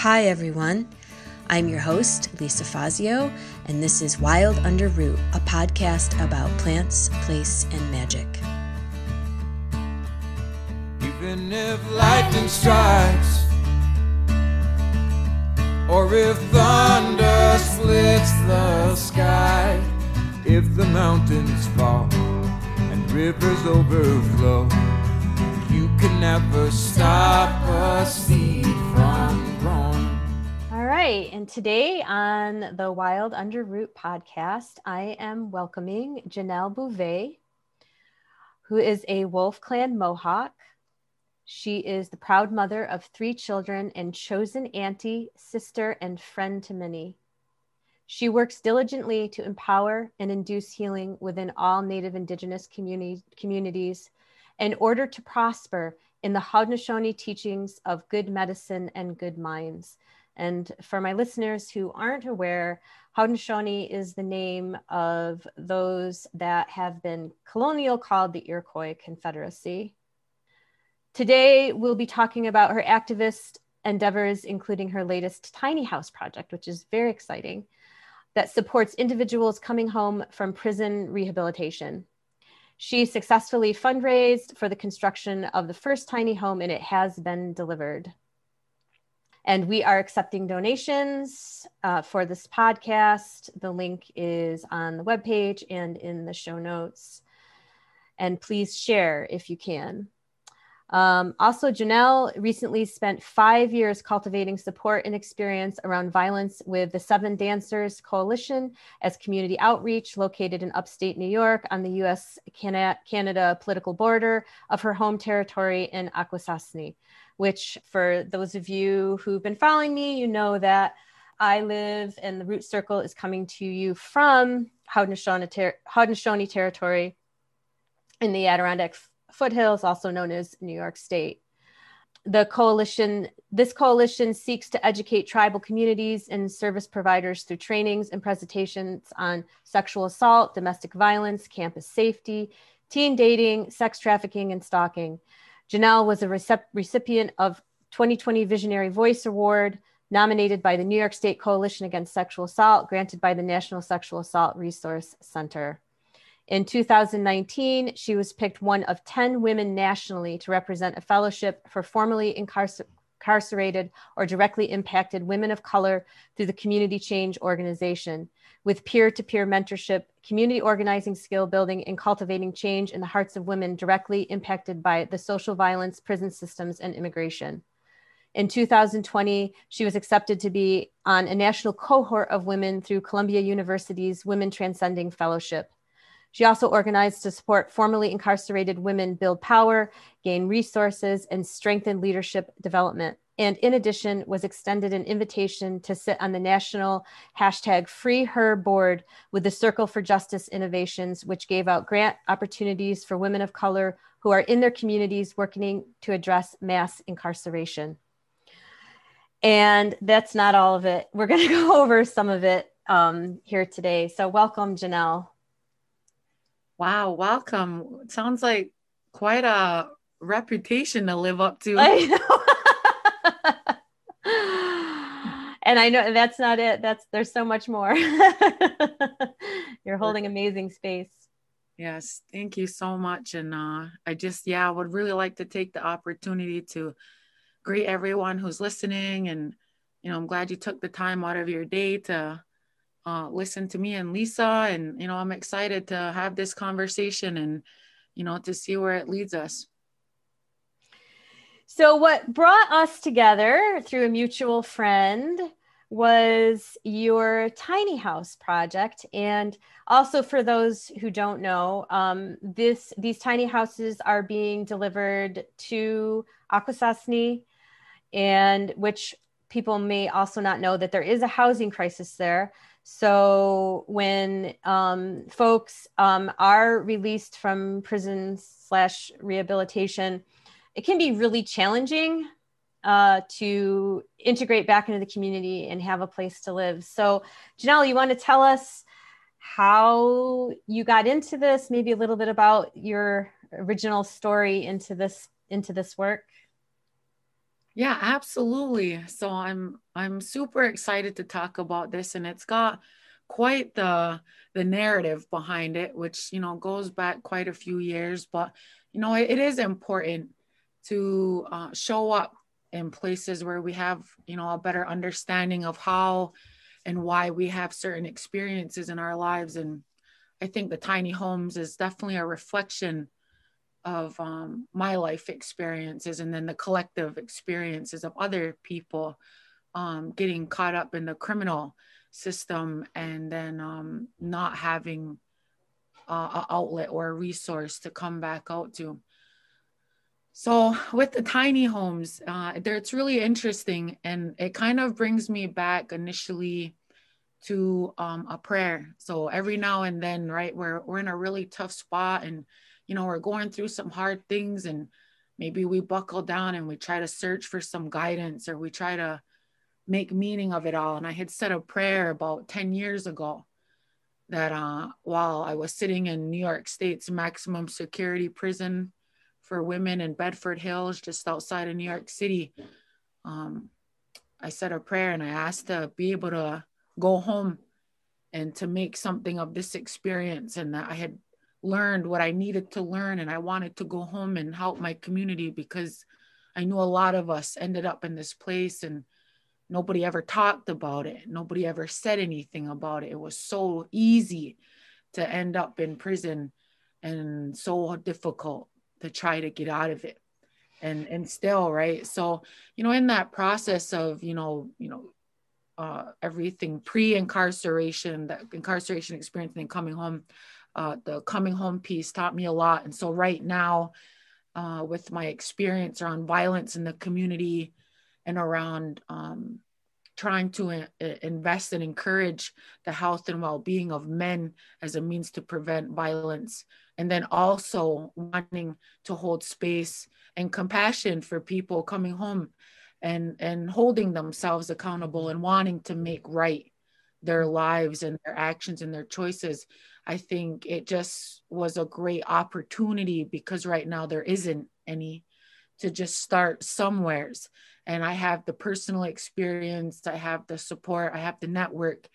Hi, everyone. I'm your host, Lisa Fazio, and this is Wild Under Root, a podcast about plants, place, and magic. Even if lightning strikes, or if thunder splits the sky, if the mountains fall and rivers overflow, you can never stop from right. And today on the Wild Under Root podcast, I am welcoming Janelle Bouvet, who is a Wolf Clan Mohawk. She is the proud mother of three children and chosen auntie, sister, and friend to many. She works diligently to empower and induce healing within all Native Indigenous communi- communities in order to prosper in the Haudenosaunee teachings of good medicine and good minds. And for my listeners who aren't aware, Haudenosaunee is the name of those that have been colonial called the Iroquois Confederacy. Today, we'll be talking about her activist endeavors, including her latest tiny house project, which is very exciting, that supports individuals coming home from prison rehabilitation. She successfully fundraised for the construction of the first tiny home, and it has been delivered. And we are accepting donations uh, for this podcast. The link is on the webpage and in the show notes. And please share if you can. Um, also, Janelle recently spent five years cultivating support and experience around violence with the Seven Dancers Coalition as community outreach located in upstate New York on the US Canada political border of her home territory in Akwesasne, which, for those of you who've been following me, you know that I live and the Root Circle is coming to you from Haudenosaunee, ter- territory in the Adirondack foothills, also known as New York State. The coalition, this coalition seeks to educate tribal communities and service providers through trainings and presentations on sexual assault, domestic violence, campus safety, teen dating, sex trafficking, and stalking. Janelle was a recep- recipient of 2020 Visionary Voice Award, nominated by the New York State Coalition Against Sexual Assault, granted by the National Sexual Assault Resource Center. In 2019, she was picked one of 10 women nationally to represent a fellowship for formerly incarcer- incarcerated or directly impacted women of color through the Community Change Organization, with peer to peer mentorship, community organizing skill building, and cultivating change in the hearts of women directly impacted by the social violence, prison systems, and immigration. In 2020, she was accepted to be on a national cohort of women through Columbia University's Women Transcending Fellowship. She also organized to support formerly incarcerated women build power, gain resources, and strengthen leadership development. And in addition, was extended an invitation to sit on the national hashtag Free Her board with the Circle for Justice Innovations, which gave out grant opportunities for women of color who are in their communities working to address mass incarceration. And that's not all of it. We're going to go over some of it um, here today. So, welcome, Janelle. Wow, welcome. Sounds like quite a reputation to live up to. I know. and I know that's not it. That's there's so much more. You're holding amazing space. Yes, thank you so much. And uh, I just, yeah, I would really like to take the opportunity to greet everyone who's listening. And, you know, I'm glad you took the time out of your day to uh, listen to me and Lisa. And, you know, I'm excited to have this conversation and, you know, to see where it leads us. So, what brought us together through a mutual friend was your tiny house project and also for those who don't know um, this these tiny houses are being delivered to akwesasne and which people may also not know that there is a housing crisis there so when um, folks um, are released from prison slash rehabilitation, it can be really challenging uh, to integrate back into the community and have a place to live. So Janelle, you want to tell us how you got into this? Maybe a little bit about your original story into this into this work. Yeah, absolutely. So I'm I'm super excited to talk about this and it's got quite the the narrative behind it which you know goes back quite a few years but you know it, it is important to uh, show up in places where we have you know a better understanding of how and why we have certain experiences in our lives and i think the tiny homes is definitely a reflection of um, my life experiences and then the collective experiences of other people um, getting caught up in the criminal system and then um, not having uh, an outlet or a resource to come back out to. So with the tiny homes, uh, it's really interesting, and it kind of brings me back initially to um, a prayer. So every now and then, right, we're we're in a really tough spot, and you know we're going through some hard things, and maybe we buckle down and we try to search for some guidance, or we try to make meaning of it all. And I had said a prayer about 10 years ago that uh, while I was sitting in New York State's maximum security prison for women in Bedford Hills, just outside of New York City, um, I said a prayer and I asked to be able to go home and to make something of this experience and that I had learned what I needed to learn and I wanted to go home and help my community because I knew a lot of us ended up in this place and Nobody ever talked about it. Nobody ever said anything about it. It was so easy to end up in prison and so difficult to try to get out of it. And and still, right? So, you know, in that process of, you know, you know, uh, everything pre-incarceration, that incarceration experience, and then coming home, uh, the coming home piece taught me a lot. And so right now, uh, with my experience around violence in the community, and around um, trying to uh, invest and encourage the health and well-being of men as a means to prevent violence and then also wanting to hold space and compassion for people coming home and and holding themselves accountable and wanting to make right their lives and their actions and their choices i think it just was a great opportunity because right now there isn't any to just start somewheres and I have the personal experience, I have the support, I have the network.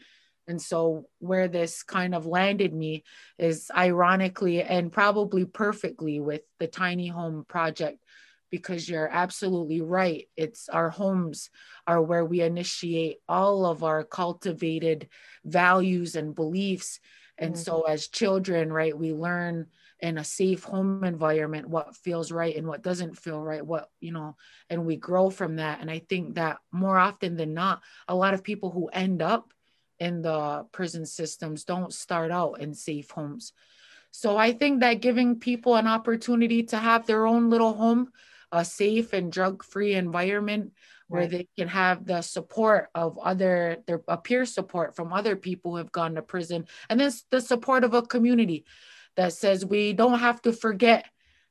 And so, where this kind of landed me is ironically and probably perfectly with the tiny home project, because you're absolutely right. It's our homes are where we initiate all of our cultivated values and beliefs. And mm-hmm. so, as children, right, we learn in a safe home environment what feels right and what doesn't feel right what you know and we grow from that and i think that more often than not a lot of people who end up in the prison systems don't start out in safe homes so i think that giving people an opportunity to have their own little home a safe and drug free environment where right. they can have the support of other their peer support from other people who have gone to prison and then the support of a community that says we don't have to forget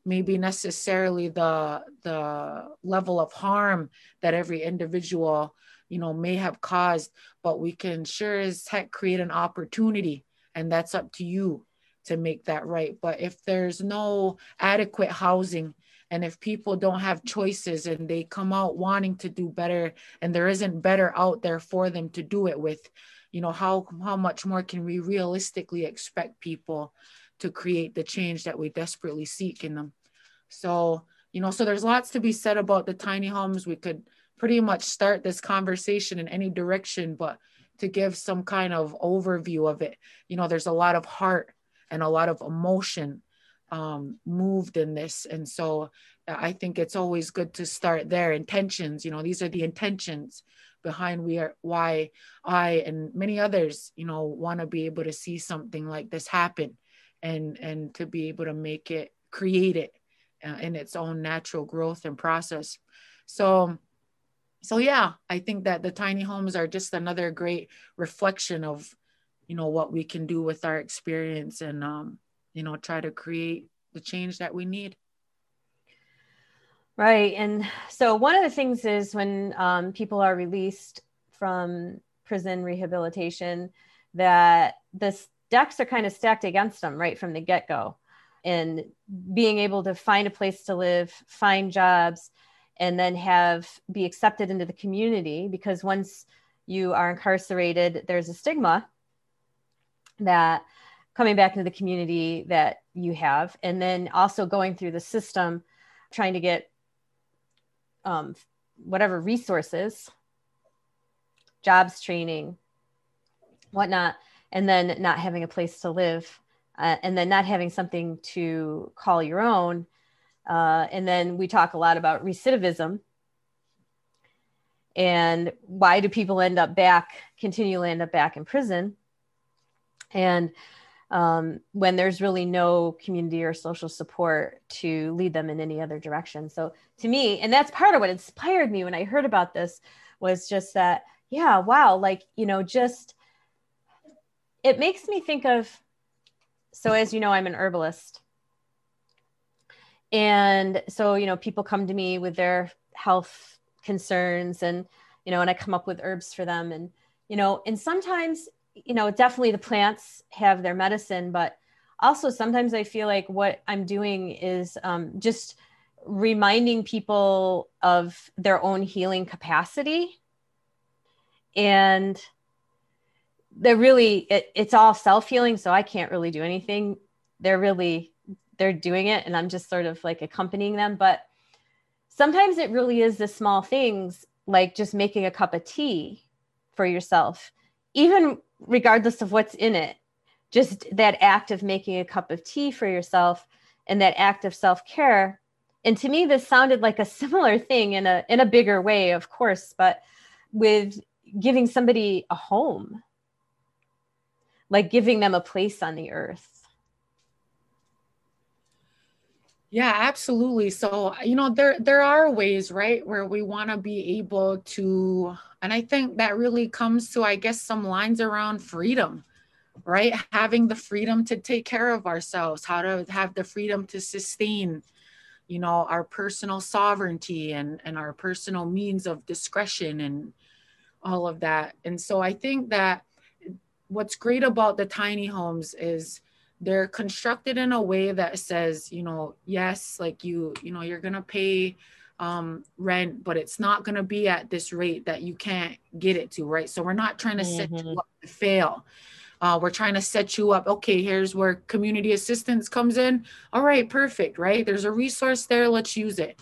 maybe necessarily the the level of harm that every individual you know may have caused but we can sure as heck create an opportunity and that's up to you to make that right but if there's no adequate housing and if people don't have choices and they come out wanting to do better and there isn't better out there for them to do it with you know how how much more can we realistically expect people to create the change that we desperately seek in them. So, you know, so there's lots to be said about the tiny homes. We could pretty much start this conversation in any direction, but to give some kind of overview of it, you know, there's a lot of heart and a lot of emotion um, moved in this. And so I think it's always good to start there. Intentions, you know, these are the intentions behind we are why I and many others, you know, want to be able to see something like this happen and and to be able to make it create it uh, in its own natural growth and process so so yeah i think that the tiny homes are just another great reflection of you know what we can do with our experience and um you know try to create the change that we need right and so one of the things is when um, people are released from prison rehabilitation that the decks are kind of stacked against them right from the get go. And being able to find a place to live, find jobs, and then have be accepted into the community because once you are incarcerated there's a stigma that coming back into the community that you have and then also going through the system trying to get um, whatever resources jobs training whatnot and then not having a place to live uh, and then not having something to call your own uh, and then we talk a lot about recidivism. And why do people end up back continually end up back in prison? And um, when there's really no community or social support to lead them in any other direction. So to me and that's part of what inspired me when i heard about this was just that yeah wow like you know just it makes me think of so as you know i'm an herbalist. And so you know people come to me with their health concerns and you know and i come up with herbs for them. And you know and sometimes you know definitely the plants have their medicine but also sometimes i feel like what i'm doing is um, just reminding people of their own healing capacity. And they're really it, it's all self-healing so i can't really do anything. They're really they're doing it and I'm just sort of like accompanying them. But sometimes it really is the small things like just making a cup of tea for yourself, even regardless of what's in it. Just that act of making a cup of tea for yourself and that act of self care. And to me, this sounded like a similar thing in a in a bigger way, of course, but with giving somebody a home, like giving them a place on the earth Yeah, absolutely. So, uh, you know, there there are ways, right, where we want to be able to and I think that really comes to I guess some lines around freedom, right? Having the freedom to take care of ourselves, how to have the freedom to sustain you know our personal sovereignty and and our personal means of discretion and all of that. And so I think that uh, what's great about the tiny homes is they're constructed in a way that says you know yes like you you know you're gonna pay um rent but it's not gonna be at this rate that you can't get it to right so we're not trying to mm-hmm. set you mm-hmm. up to fail uh, we're trying to set you up okay here's where community assistance comes in all right perfect right there's a resource there let's use it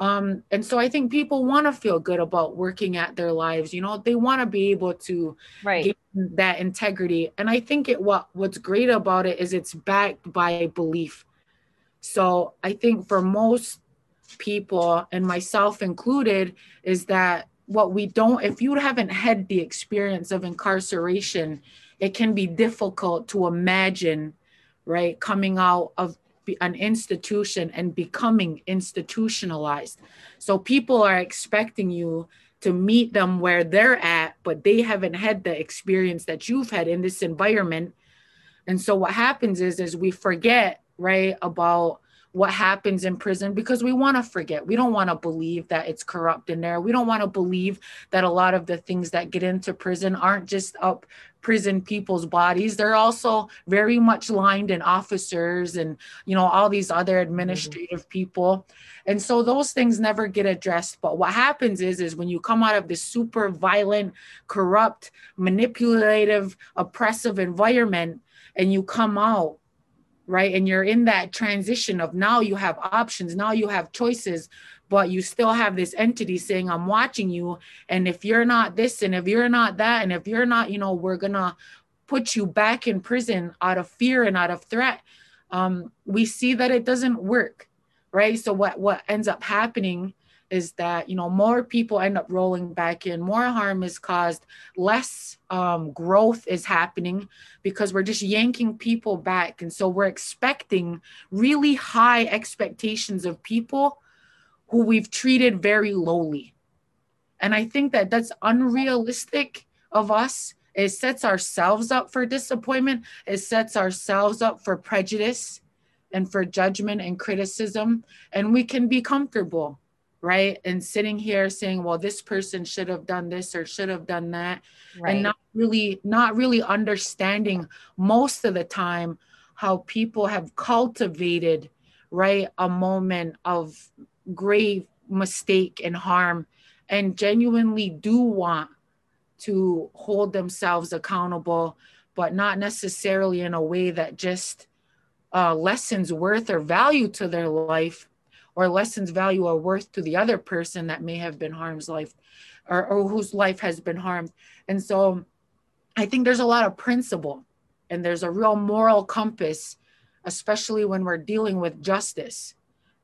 um, and so I think people want to feel good about working at their lives. You know, they want to be able to right. get that integrity. And I think it what what's great about it is it's backed by belief. So I think for most people and myself included is that what we don't if you haven't had the experience of incarceration it can be difficult to imagine right coming out of an institution and becoming institutionalized. So people are expecting you to meet them where they're at, but they haven't had the experience that you've had in this environment. And so what happens is is we forget, right, about what happens in prison because we want to forget. We don't want to believe that it's corrupt in there. We don't want to believe that a lot of the things that get into prison aren't just up prison people's bodies. They're also very much lined in officers and, you know, all these other mm-hmm. administrative mm-hmm. people. And so those things never get addressed. But what happens is, is when you come out of this super violent, corrupt, manipulative, oppressive environment and you come out right? And you're in that transition of now you have options, now you have choices, but you still have this entity saying, I'm watching you. And if you're not this, and if you're not that, and if you're not, you know, we're gonna put you back in prison out of fear and out of threat. Um, we see that it doesn't work, right? So what what ends up happening is that you know more people end up rolling back in more harm is caused less um, growth is happening because we're just yanking people back and so we're expecting really high expectations of people who we've treated very lowly. And i think that that's unrealistic of us. It sets ourselves up for disappointment. It sets ourselves up for prejudice and for judgment and criticism. And we can be comfortable right and sitting here saying well this person should have done this or should have done that right. and not really not really understanding most of the time how people have cultivated right a moment of grave mistake and harm and genuinely do want to hold themselves accountable, but not necessarily in a way that just uh, worth or value to their life or lessons value or worth to the other person that may have been harm's life or, or whose life has been harmed. And so I think there's a lot of principle and there's a real moral compass, especially when we're dealing with justice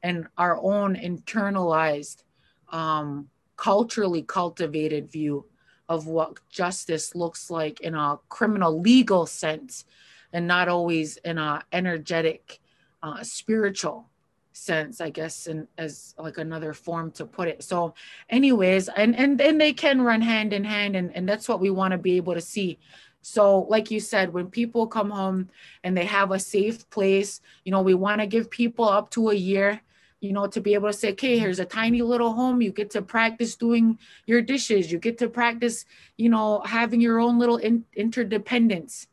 and our own internalized, um, culturally cultivated view of what justice looks like in a criminal legal sense and not always in a energetic uh, spiritual sense i guess and as like another form to put it. So anyways and and and they can run hand in hand and, and that's what we want to be able to see. So like you said when people come home and they have a safe place you know we want to give people up to a year you know, to be able to say, okay, here's a tiny little home. You get to practice doing your dishes. You get to practice, you know, having your own little in- interdependence.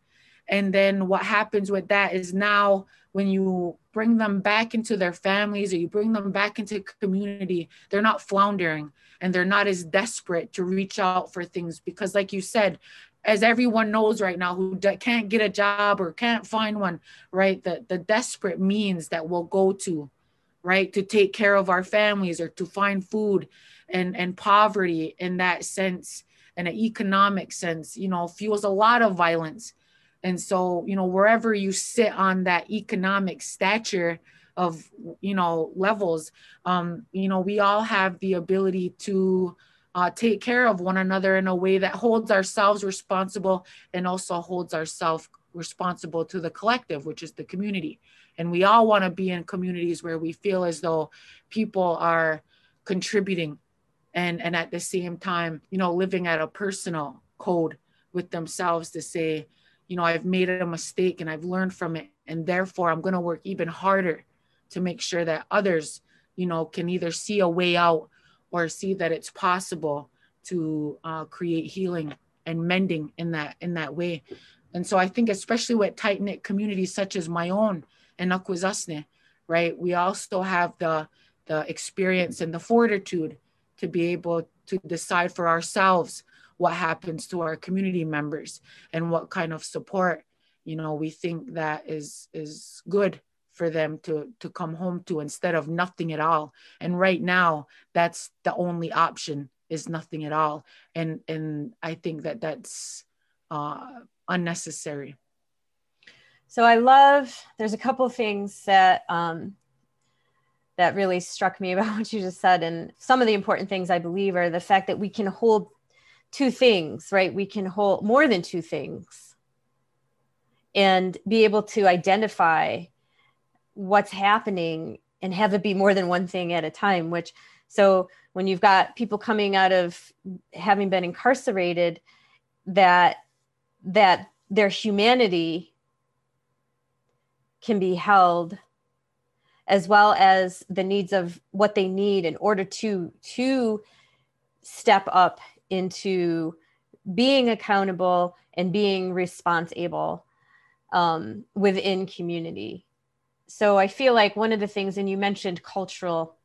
And then what happens with that is now when you bring them back into their families or you bring them back into community, they're not floundering and they're not as desperate to reach out for things because, like you said, as everyone knows right now who can't get a job or can't find one, right? The, the desperate means that we'll go to right to take care of our families or to find food and and poverty in that sense in an economic sense you know fuels a lot of violence. And so you know wherever you sit on that economic stature of you know levels um you know we all have the ability to uh, take care of one another in a way that holds ourselves responsible and also holds ourselves responsible to the collective which is the community and we all want to be in communities where we feel as though people are contributing and and at the same time you know living at a personal code with themselves to say you know i've made a mistake and i've learned from it and therefore i'm going to work even harder to make sure that others you know can either see a way out or see that it's possible to uh, create healing and mending in that in that way. And so i think especially with tight knit communities such as my own and Akwesasne, right? We also have the the experience and the fortitude to be able to decide for ourselves what happens to our community members and what kind of support you know we think that is is good for them to to come home to instead of nothing at all. And right now that's the only option is nothing at all. And and i think that that's uh unnecessary so I love, there's a couple of things that, um, that really struck me about what you just said. And some of the important things I believe are the fact that we can hold two things, right? We can hold more than two things and be able to identify what's happening and have it be more than one thing at a time, which so when you've got people coming out of having been incarcerated, that that their humanity can be held as well as the needs of what they need in order to to step up into being accountable and being responsible um, within community. So i feel like one of the things and you mentioned cultural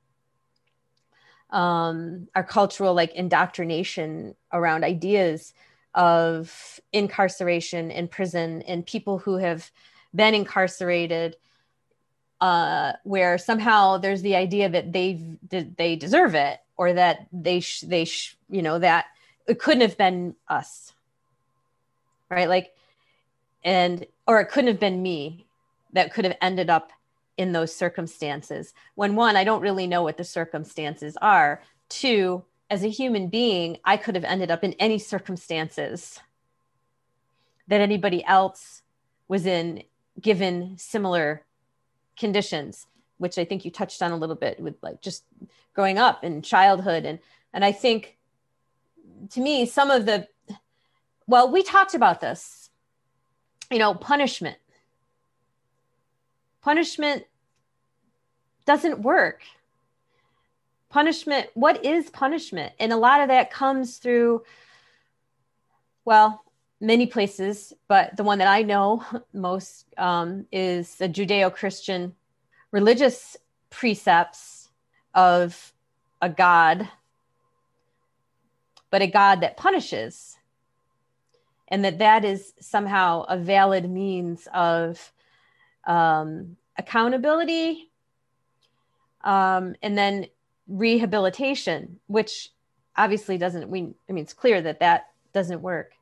um, our cultural like indoctrination around ideas of incarceration in prison and people who have been incarcerated uh, where somehow there's the idea that they they deserve it or that they sh- they sh- you know that it couldn't have been us right? Like and or it couldn't have been me that could have ended up in those circumstances. When one i don't really know what the circumstances are. Two as a human being i could have ended up in any circumstances that anybody else was in given similar conditions which i think you touched on a little bit with like just growing up in childhood. And and i think to me some of the well we talked about this you know punishment. Punishment doesn't work. Punishment what is punishment? And a lot of that comes through well many places, but the one that I know most um, is the Judeo Christian religious precepts of a God, but a God that punishes. And that that is somehow a valid means of um, accountability um, and then rehabilitation, which obviously doesn't, we, I mean, it's clear that that doesn't work.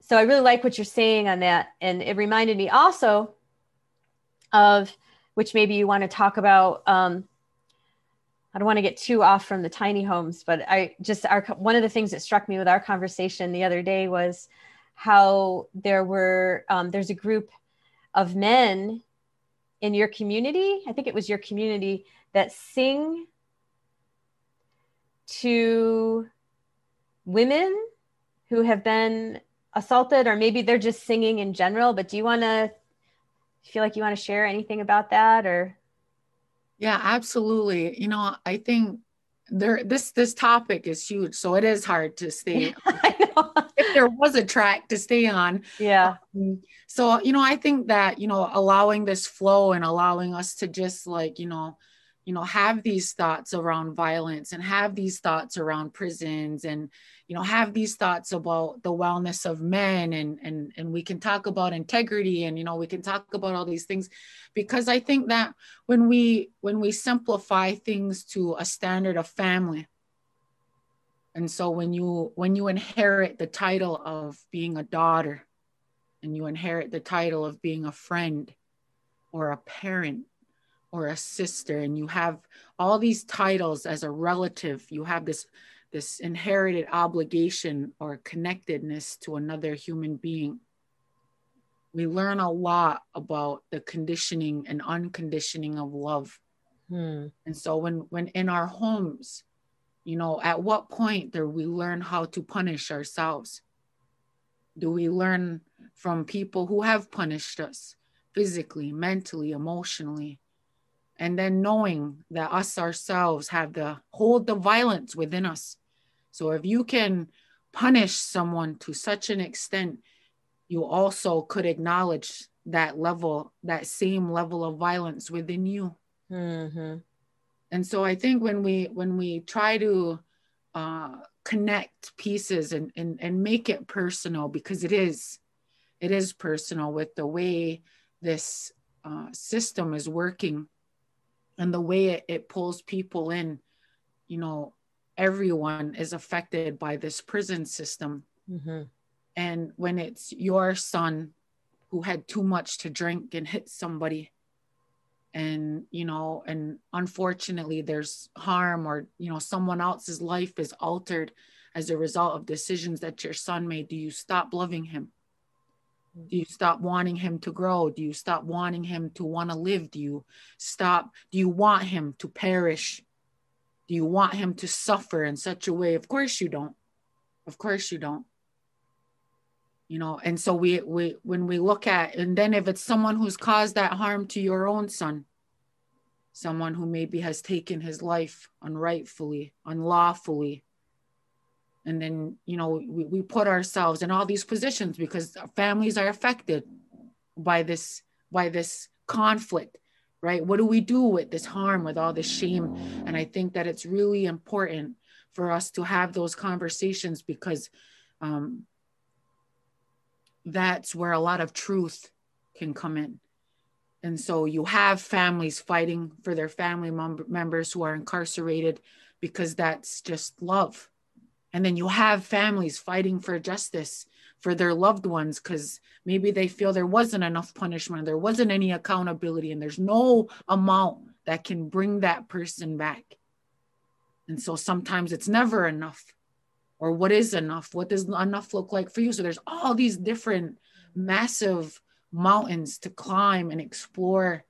So I really like what you're saying on that. And it reminded me also of, which maybe you want to talk about um, I don't want to get too off from the tiny homes, but I just our one of the things that struck me with our conversation the other day was how there were um, there's a group of men in your community. I think it was your community that sing to women who have been assaulted, or maybe they're just singing in general. But do you want to feel like you want to share anything about that, or? Yeah, absolutely. You know, I think there this this topic is huge, so it is hard to stay. if there was a track to stay on, yeah. Um, so you know, I think that you know, allowing this flow and allowing us to just like you know, you know, have these thoughts around violence and have these thoughts around prisons and you know have these thoughts about the wellness of men and and and we can talk about integrity and you know we can talk about all these things. Because i think that when we when we simplify things to a standard of family and so when you when you inherit the title of being a daughter and you inherit the title of being a friend or a parent or a sister and you have all these titles as a relative you have this this inherited obligation or connectedness to another human being. We learn a lot about the conditioning and unconditioning of love. Hmm. And so when when in our homes, you know, at what point do we learn how to punish ourselves? Do we learn from people who have punished us physically, mentally, emotionally? And then knowing that us ourselves have the hold the violence within us so if you can punish someone to such an extent, you also could acknowledge that level, that same level of violence within you. Mm-hmm. And so I think when we when we try to uh, connect pieces and, and and make it personal because it is it is personal with the way this uh, system is working and the way it, it pulls people in you know everyone is affected by this prison system. Mm-hmm. And when it's your son who had too much to drink and hit somebody, and you know, and unfortunately, there's harm or you know, someone else's life is altered as a result of decisions that your son made, do you stop loving him? Do you stop wanting him to grow? Do you stop wanting him to want to live? Do you stop? Do you want him to perish? Do you want him to suffer in such a way? Of course you don't. Of course you don't. You know, and so we we when we look at and then if it's someone who's caused that harm to your own son, someone who maybe has taken his life unrightfully, unlawfully, and then you know we, we put ourselves in all these positions because families are affected by this by this conflict right? What do we do with this harm, with all this shame? And I think that it's really important for us to have those conversations because um, that's where a lot of truth can come in. And so you have families fighting for their family mem- members who are incarcerated because that's just love. And then you have families fighting for justice for their loved ones because maybe they feel there wasn't enough punishment, there wasn't any accountability, and there's no amount that can bring that person back. And so sometimes it's never enough. Or what is enough? What does enough look like for you? So there's all these different massive mountains to climb and explore.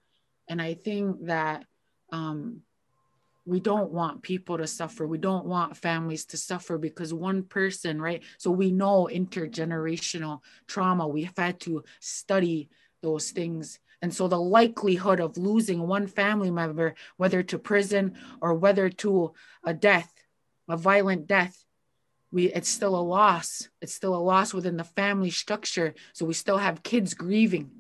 And I think that um, we don't want people to suffer. We don't want families to suffer because one person right? So we know intergenerational trauma. We've had to study those things. And so the likelihood of losing one family member whether to prison or whether to a death a violent death we it's still a loss. It's still a loss within the family structure. So we still have kids grieving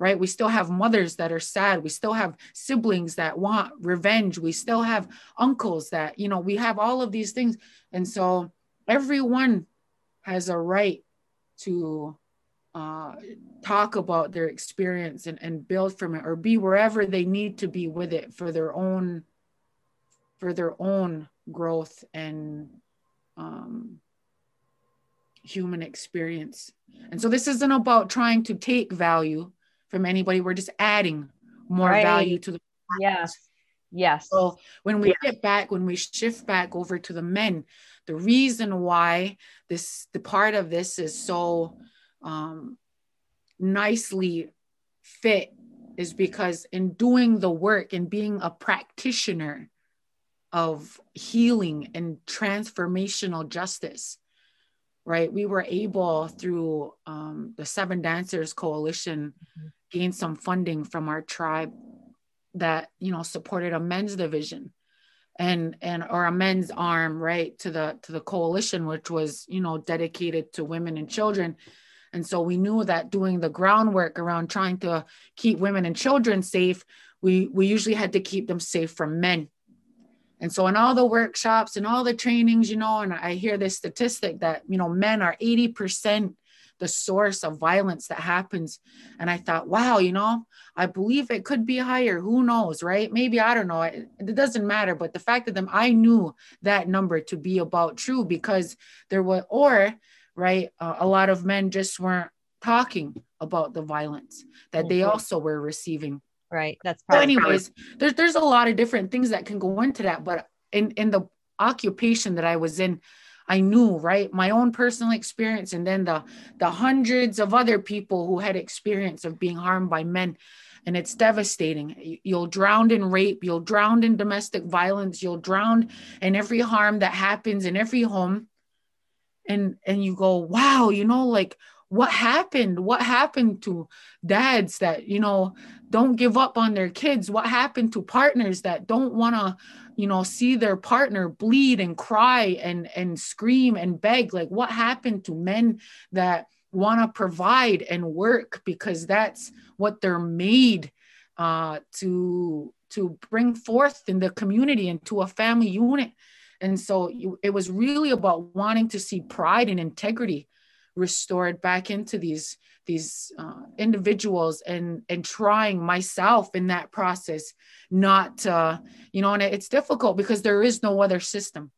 right? We still have mothers that are sad. We still have siblings that want revenge. We still have uncles that, you know, we have all of these things. And so everyone has a right to uh, talk about their experience and, and build from it or be wherever they need to be with it for their own for their own growth and um, human experience and so this isn't about trying to take value from anybody. We're just adding more right. value to the yes yes so when we yes. get back when we shift back over to the men the reason why this the part of this is so um, nicely fit is because in doing the work and being a practitioner of healing and transformational justice right? We were able through um, the seven dancers coalition mm-hmm. gained some funding from our tribe that you know supported a men's division and and or a men's arm right to the to the coalition which was you know dedicated to women and children. And so we knew that doing the groundwork around trying to keep women and children safe we we usually had to keep them safe from men and so in all the workshops and all the trainings you know and i hear this statistic that you know men are 80% the source of violence that happens. And I thought, wow, you know, I believe it could be higher. Who knows, right? Maybe I don't know. It, it doesn't matter. But the fact that them, I knew that number to be about true because there were, or right, uh, a lot of men just weren't talking about the violence that they also were receiving. Right. That's probably so anyways, there's there's a lot of different things that can go into that. But in in the occupation that I was in, I knew, right? My own personal experience and then the the hundreds of other people who had experience of being harmed by men. And it's devastating. You'll drown in rape, you'll drown in domestic violence, you'll drown in every harm that happens in every home. And and you go, wow, you know, like what happened? What happened to dads that, you know, don't give up on their kids? What happened to partners that don't want to you know see their partner bleed and cry and and scream and beg like what happened to men that want to provide and work because that's what they're made uh, to to bring forth in the community and to a family unit and so it was really about wanting to see pride and integrity restored back into these these uh, individuals and and trying myself in that process not uh, you know and it's difficult because there is no other system.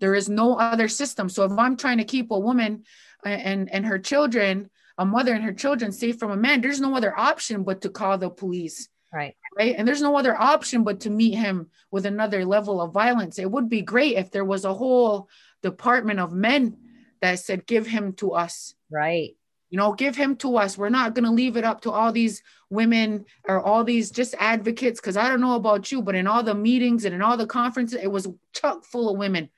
There is no other system. So if i'm trying to keep a woman and and her children a mother and her children safe from a man there's no other option but to call the police. Right. Right? And there's no other option but to meet him with another level of violence. It would be great if there was a whole department of men that said give him to us. Right. You know give him to us. We're not going to leave it up to all these women or all these just advocates because i don't know about you but in all the meetings and in all the conferences it was chock full of women.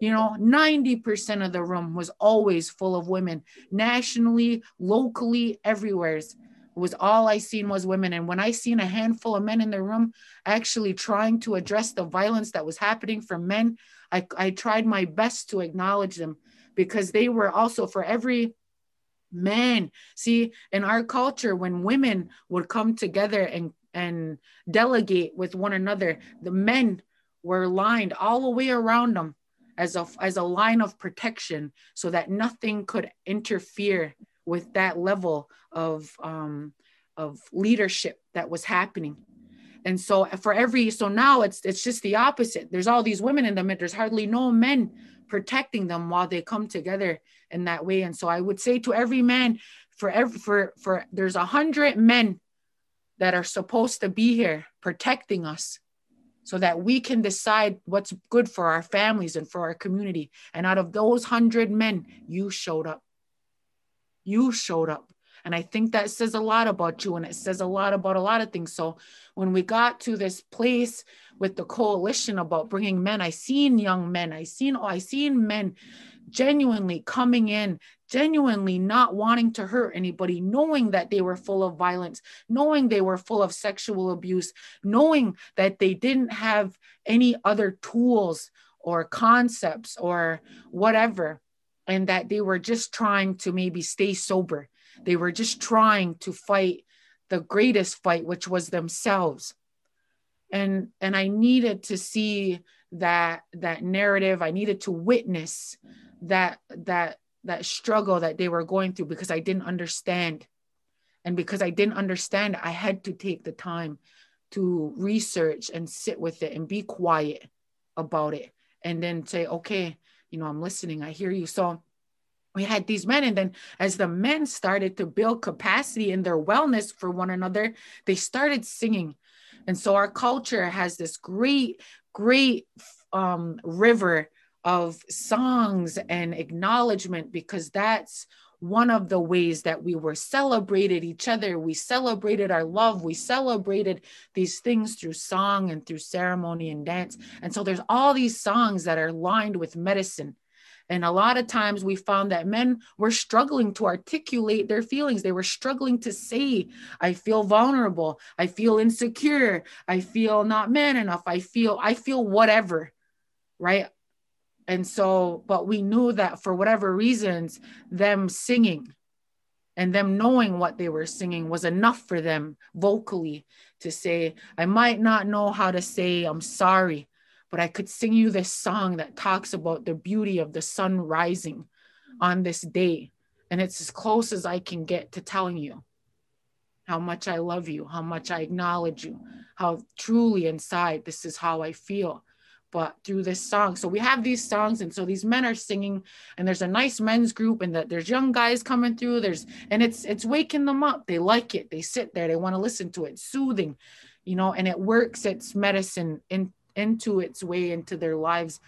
You know 90% of the room was always full of women nationally locally everywhere. It was all i seen was women. And when i seen a handful of men in the room actually trying to address the violence that was happening from men i, I tried my best to acknowledge them because they were also for every man. see in our culture when women would come together and and delegate with one another the men were lined all the way around them as a as a line of protection so that nothing could interfere with that level of um of leadership that was happening. And so for every so now it's it's just the opposite. There's all these women in the mid there's hardly no men protecting them while they come together in that way. And so I would say to every man, for every for for there's a hundred men that are supposed to be here protecting us so that we can decide what's good for our families and for our community. And out of those hundred men, you showed up. You showed up. And I think that says a lot about you and it says a lot about a lot of things. So when we got to this place with the coalition about bringing men, I seen young men, I seen, oh, I seen men genuinely coming in, genuinely not wanting to hurt anybody, knowing that they were full of violence, knowing they were full of sexual abuse, knowing that they didn't have any other tools or concepts or whatever, and that they were just trying to maybe stay sober. They were just trying to fight the greatest fight, which was themselves. And and I needed to see that that narrative. I needed to witness that that that struggle that they were going through because I didn't understand. And because I didn't understand, I had to take the time to research and sit with it and be quiet about it and then say, okay, you know, I'm listening, I hear you. So we had these men and then as the men started to build capacity in their wellness for one another they started singing. And so our culture has this great great um, river of songs and acknowledgement because that's one of the ways that we were celebrated each other. We celebrated our love. We celebrated these things through song and through ceremony and dance. And so there's all these songs that are lined with medicine and a lot of times we found that men were struggling to articulate their feelings. They were struggling to say, I feel vulnerable. I feel insecure. I feel not man enough. I feel, I feel whatever. Right. And so, but we knew that for whatever reasons, them singing and them knowing what they were singing was enough for them vocally to say, I might not know how to say, I'm sorry but I could sing you this song that talks about the beauty of the sun rising on this day. And it's as close as I can get to telling you how much I love you, how much I acknowledge you, how truly inside this is how I feel. But through this song, so we have these songs, and so these men are singing, and there's a nice men's group, and that there's young guys coming through. There's and it's it's waking them up. They like it. They sit there. They want to listen to it. soothing, you know, and it works its medicine in into its way into their lives.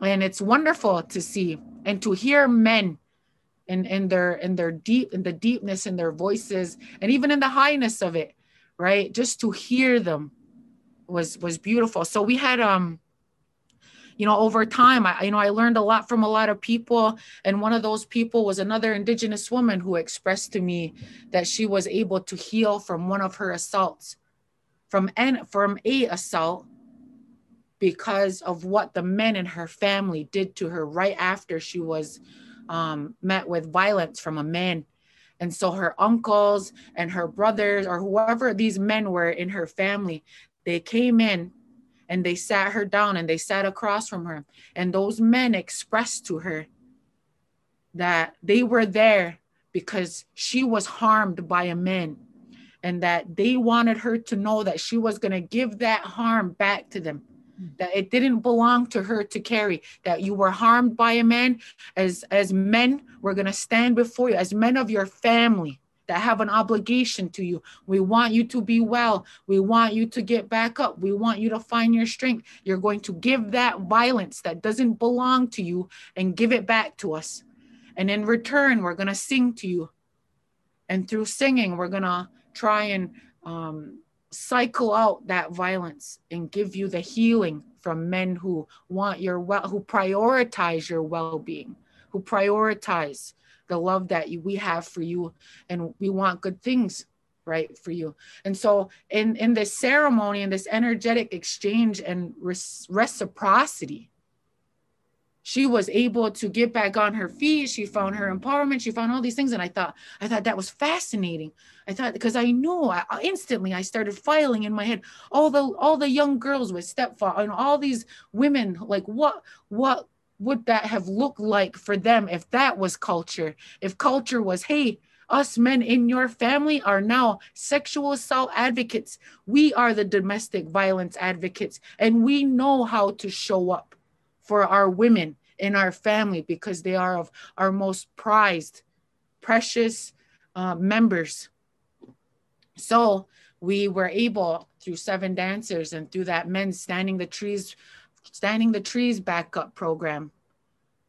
And it's wonderful to see and to hear men in, in their in their deep in the deepness in their voices and even in the highness of it right? Just to hear them was was beautiful. So we had um you know over time i you know i learned a lot from a lot of people. And one of those people was another indigenous woman who expressed to me that she was able to heal from one of her assaults from an from a assault because of what the men in her family did to her right after she was um, met with violence from a man. And so her uncles and her brothers, or whoever these men were in her family, they came in and they sat her down and they sat across from her. And those men expressed to her that they were there because she was harmed by a man and that they wanted her to know that she was going to give that harm back to them that it didn't belong to her to carry that you were harmed by a man. As as men we're going to stand before you. As men of your family that have an obligation to you we want you to be well. We want you to get back up. We want you to find your strength. You're going to give that violence that doesn't belong to you and give it back to us. And in return we're going to sing to you. And through singing we're going to try and um, cycle out that violence and give you the healing from men who want your well who prioritize your well-being who prioritize the love that you, we have for you and we want good things right for you. And so in in this ceremony and this energetic exchange and reciprocity she was able to get back on her feet. She found her empowerment. She found all these things. And i thought i thought that was fascinating. I thought because i knew I, instantly i started filing in my head all the all the young girls with stepfather and all these women like what what would that have looked like for them if that was culture? If culture was hey us men in your family are now sexual assault advocates. We are the domestic violence advocates and we know how to show up for our women in our family because they are of our most prized, precious uh, members. So we were able through seven dancers and through that men standing the trees, standing the trees backup program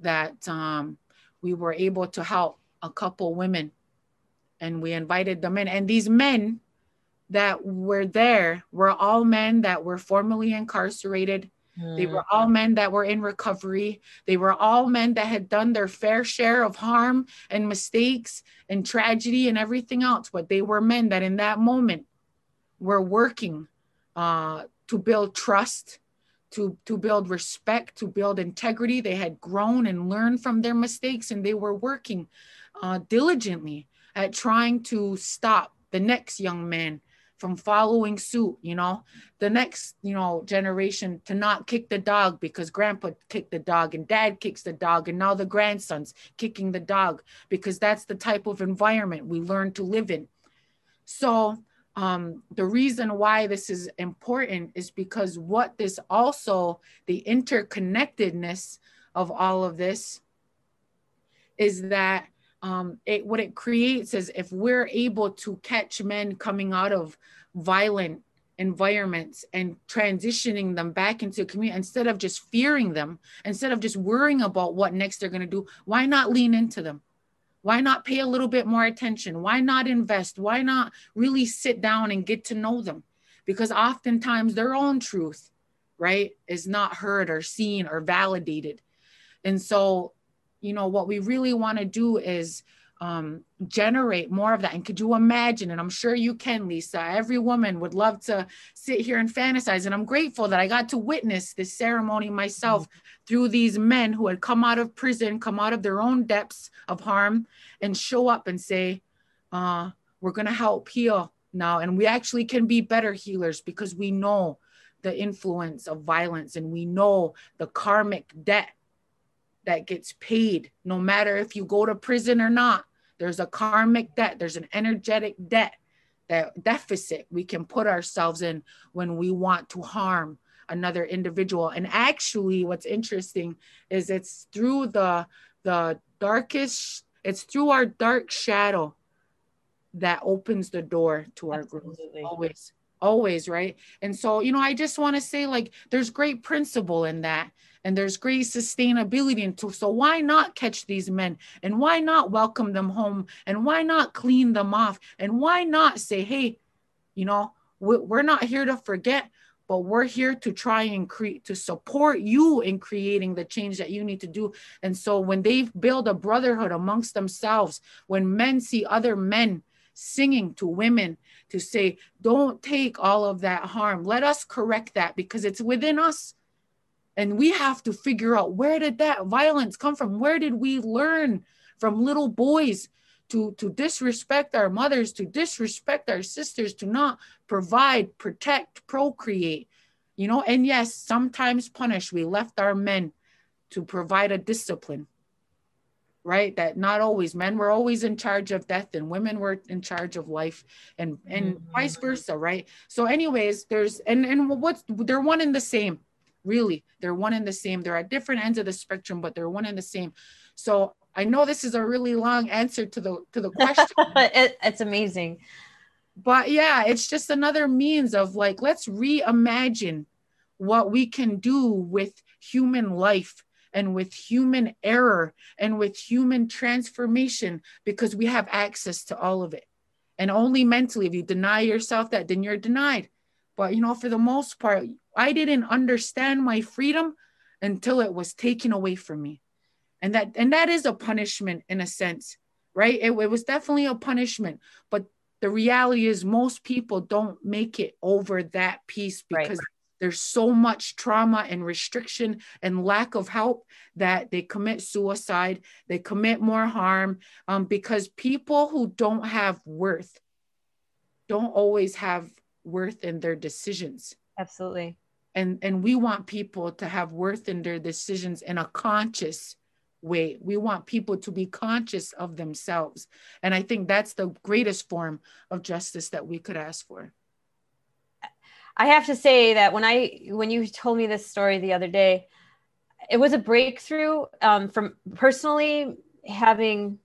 that um, we were able to help a couple women and we invited them in. And these men that were there were all men that were formerly incarcerated they were all men that were in recovery. They were all men that had done their fair share of harm and mistakes and tragedy and everything else. But they were men that in that moment were working uh, to build trust, to, to build respect, to build integrity. They had grown and learned from their mistakes, and they were working uh, diligently at trying to stop the next young man from following suit, you know, the next, you know, generation to not kick the dog because grandpa kicked the dog and dad kicks the dog and now the grandson's kicking the dog because that's the type of environment we learn to live in. So, um, the reason why this is important is because what this also, the interconnectedness of all of this is that um, it what it creates is if we're able to catch men coming out of violent environments and transitioning them back into community instead of just fearing them instead of just worrying about what next they're going to do why not lean into them? Why not pay a little bit more attention? Why not invest? Why not really sit down and get to know them? Because oftentimes their own truth right is not heard or seen or validated. And so you know what we really want to do is um, generate more of that. And could you imagine? And I'm sure you can, Lisa. Every woman would love to sit here and fantasize. And I'm grateful that I got to witness this ceremony myself mm-hmm. through these men who had come out of prison, come out of their own depths of harm, and show up and say, uh, We're going to help heal now. And we actually can be better healers because we know the influence of violence and we know the karmic debt that gets paid no matter if you go to prison or not. There's a karmic debt there's an energetic debt that deficit we can put ourselves in when we want to harm another individual. And actually what's interesting is it's through the the darkest it's through our dark shadow that opens the door to our Absolutely. growth always always right? And so you know i just want to say like there's great principle in that and there's great sustainability into so why not catch these men? And why not welcome them home? And why not clean them off? And why not say hey you know we're not here to forget but we're here to try and create to support you in creating the change that you need to do. And so when they build a brotherhood amongst themselves when men see other men singing to women to say don't take all of that harm. Let us correct that because it's within us. And we have to figure out where did that violence come from? Where did we learn from little boys to to disrespect our mothers to disrespect our sisters to not provide protect procreate? You know and yes sometimes punish. We left our men to provide a discipline right? That not always men were always in charge of death and women were in charge of life and and mm-hmm. vice versa right? So anyways there's and and what's they're one and the same really. They're one and the same. They're at different ends of the spectrum but they're one and the same. So i know this is a really long answer to the to the question. It, it's amazing. But yeah it's just another means of like let's reimagine what we can do with human life and with human error and with human transformation because we have access to all of it and only mentally if you deny yourself that then you're denied but you know for the most part I didn't understand my freedom until it was taken away from me. And that and that is a punishment in a sense, right? It, it was definitely a punishment, but the reality is most people don't make it over that piece because right. There's so much trauma and restriction and lack of help that they commit suicide they commit more harm um, because people who don't have worth don't always have worth in their decisions. Absolutely. And and we want people to have worth in their decisions in a conscious way. We want people to be conscious of themselves. And i think that's the greatest form of justice that we could ask for i have to say that when i when you told me this story the other day it was a breakthrough um, from personally having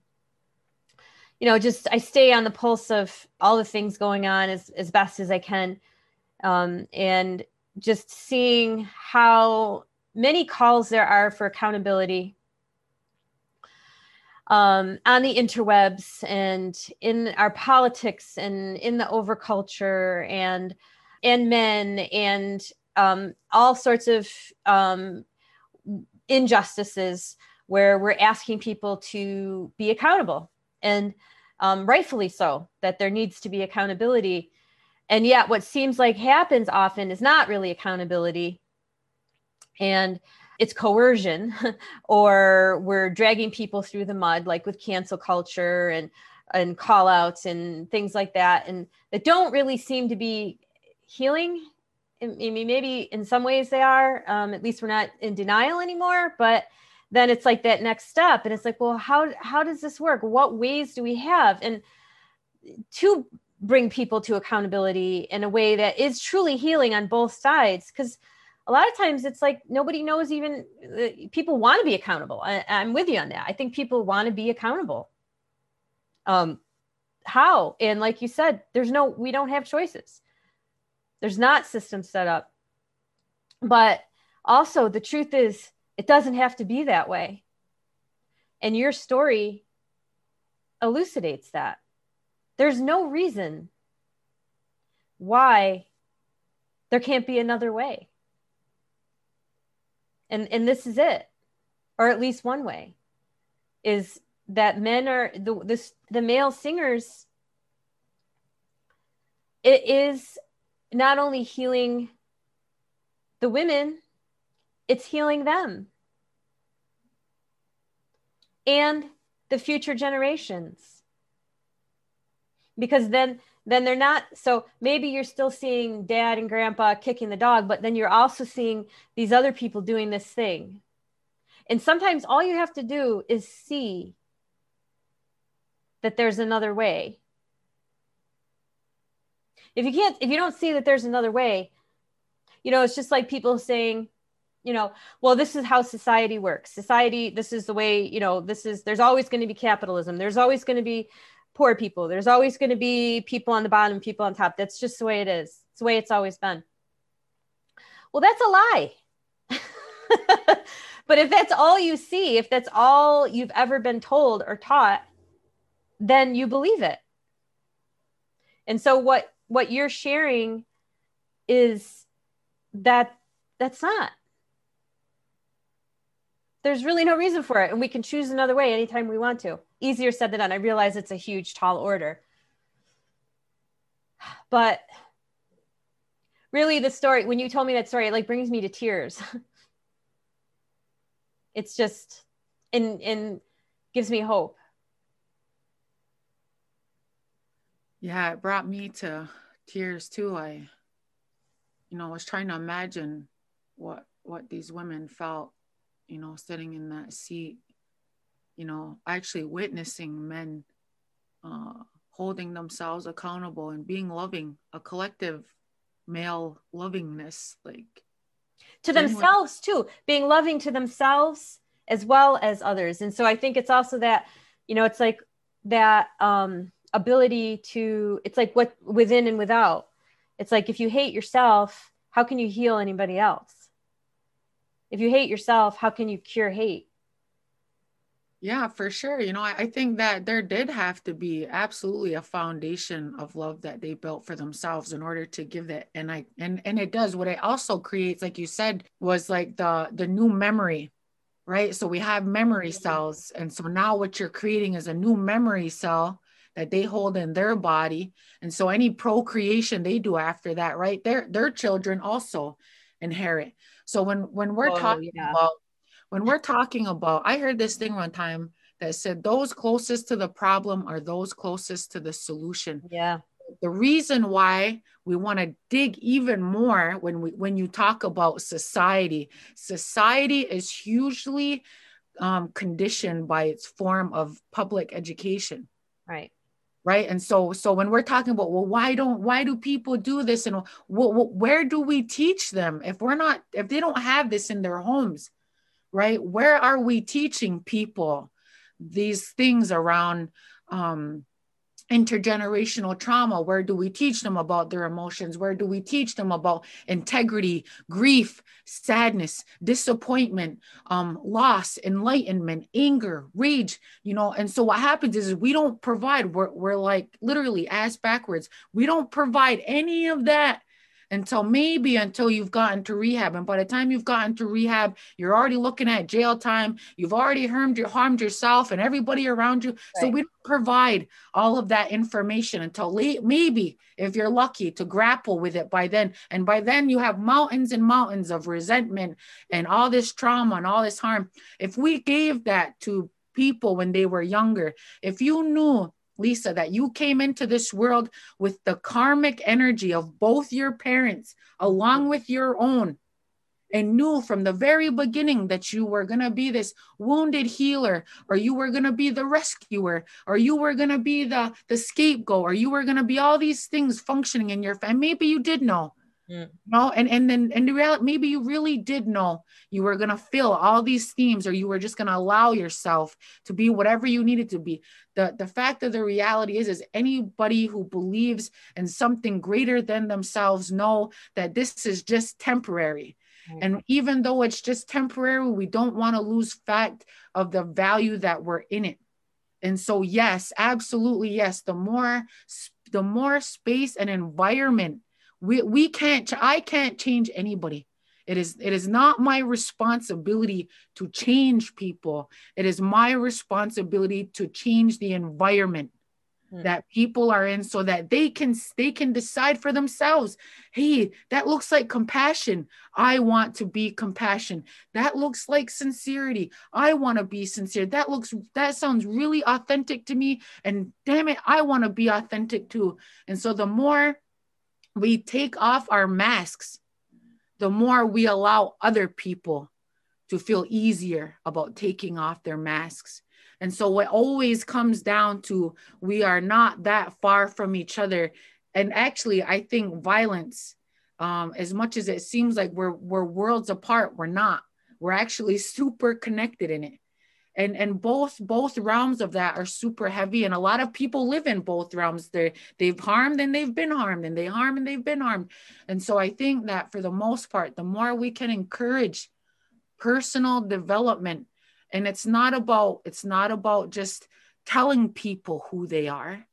you know just i stay on the pulse of all the things going on as, as best as i can um, and just seeing how many calls there are for accountability um, on the interwebs and in our politics and in the overculture and and men and um, all sorts of um, injustices where we're asking people to be accountable and um, rightfully so that there needs to be accountability and yet, what seems like happens often is not really accountability. And it's coercion, or we're dragging people through the mud, like with cancel culture and and call outs and things like that and that don't really seem to be healing I mean, maybe in some ways they are. Um, at least we're not in denial anymore. But then it's like that next step, and it's like, well, how how does this work? What ways do we have? And to bring people to accountability in a way that is truly healing on both sides, because a lot of times it's like nobody knows even uh, people want to be accountable. I, I'm with you on that. I think people want to be accountable um, how? And like you said, there's no, we don't have choices. There's not systems set up. But also, the truth is, it doesn't have to be that way. And your story elucidates that. There's no reason why there can't be another way. And, and this is it, or at least one way is that men are the this the male singers it is not only healing the women it's healing them and the future generations because then then they're not so maybe you're still seeing dad and grandpa kicking the dog but then you're also seeing these other people doing this thing and sometimes all you have to do is see that there's another way. If you can't, if you don't see that there's another way, you know, it's just like people saying, you know, well, this is how society works. Society, this is the way, you know, this is, there's always going to be capitalism. There's always going to be poor people. There's always going to be people on the bottom, people on top. That's just the way it is. It's the way it's always been. Well, that's a lie. but if that's all you see, if that's all you've ever been told or taught, then you believe it and so what what you're sharing is that that's not. There's really no reason for it and we can choose another way anytime we want to. Easier said than done. I realize it's a huge tall order. But really the story when you told me that story it like brings me to tears. It's just and and gives me hope Yeah, it brought me to tears too. I, you know, was trying to imagine what what these women felt, you know, sitting in that seat, you know, actually witnessing men uh, holding themselves accountable and being loving, a collective male lovingness, like to themselves too, being loving to themselves as well as others. And so I think it's also that, you know, it's like that um ability to it's like what within and without. It's like if you hate yourself how can you heal anybody else? If you hate yourself how can you cure hate? Yeah for sure. You know I, I, think that there did have to be absolutely a foundation of love that they built for themselves in order to give it and i and and it does. What it also creates like you said was like the the new memory right? So we have memory mm-hmm. cells and so now what you're creating is a new memory cell that they hold in their body. And so any procreation they do after that right their their children also inherit. So when when we're oh, talking yeah. about when we're talking about i heard this thing one time that said those closest to the problem are those closest to the solution. Yeah. The reason why we want to dig even more when we when you talk about society. Society is hugely um, conditioned by its form of public education. Right right? And so so when we're talking about well why don't why do people do this? And where do we teach them? If we're not if they don't have this in their homes right? Where are we teaching people these things around um intergenerational trauma where do we teach them about their emotions? Where do we teach them about integrity grief sadness disappointment um, loss enlightenment anger rage you know? And so what happens is we don't provide we're, we're like literally ass backwards. We don't provide any of that until maybe until you've gotten to rehab. And by the time you've gotten to rehab, you're already looking at jail time. You've already harmed, harmed yourself and everybody around you. Right. So we don't provide all of that information until late, maybe if you're lucky to grapple with it by then. And by then you have mountains and mountains of resentment and all this trauma and all this harm. If we gave that to people when they were younger, if you knew Lisa, that you came into this world with the karmic energy of both your parents, along with your own, and knew from the very beginning that you were going to be this wounded healer, or you were going to be the rescuer, or you were going to be the, the scapegoat, or you were going to be all these things functioning in your family. Maybe you did know. Mm. No, and and then and the reality, maybe you really did know you were gonna feel all these themes, or you were just gonna allow yourself to be whatever you needed to be. The the fact of the reality is, is anybody who believes in something greater than themselves know that this is just temporary. Mm. And even though it's just temporary, we don't want to lose fact of the value that we're in it. And so, yes, absolutely, yes. The more the more space and environment we, we can't i can't change anybody. It is it is not my responsibility to change people. It is my responsibility to change the environment hmm. that people are in so that they can they can decide for themselves. Hey that looks like compassion. I want to be compassion. That looks like sincerity. I want to be sincere. That looks that sounds really authentic to me. And damn it i want to be authentic too. And so the more we take off our masks, the more we allow other people to feel easier about taking off their masks. And so it always comes down to we are not that far from each other. And actually, I think violence, um, as much as it seems like we're we're worlds apart, we're not. We're actually super connected in it and and both both realms of that are super heavy and a lot of people live in both realms. They they've harmed and they've been harmed and they harm and they've been harmed. And so i think that for the most part the more we can encourage personal development and it's not about it's not about just telling people who they are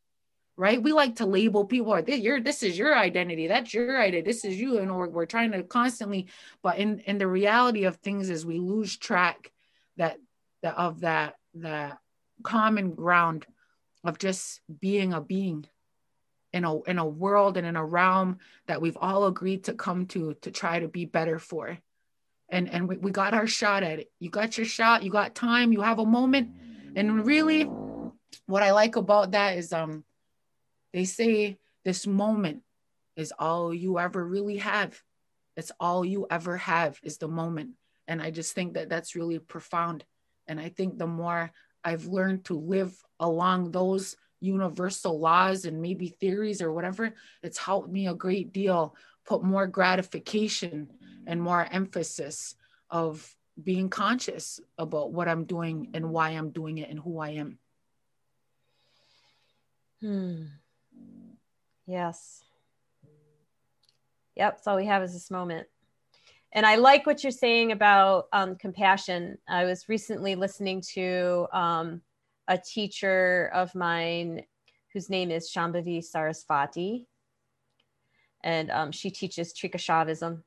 right? We like to label people oh, this, your this is your identity. That's your identity this is you. And we're, we're trying to constantly but in in the reality of things is we lose track that the, of that the common ground of just being a being in a in a world and in a realm that we've all agreed to come to to try to be better for. And and we, we got our shot at it. You got your shot. You got time. You have a moment. And really what i like about that is um they say this moment is all you ever really have. It's all you ever have is the moment. And i just think that that's really profound and I think the more I've learned to live along those universal laws and maybe theories or whatever, it's helped me a great deal put more gratification and more emphasis of being conscious about what I'm doing and why I'm doing it and who I am. Hmm. Yes. Yep. That's all we have is this moment and I like what you're saying about um, compassion. I was recently listening to um, a teacher of mine whose name is Shambhavi Sarasvati, and um, she teaches Trika Shaivism,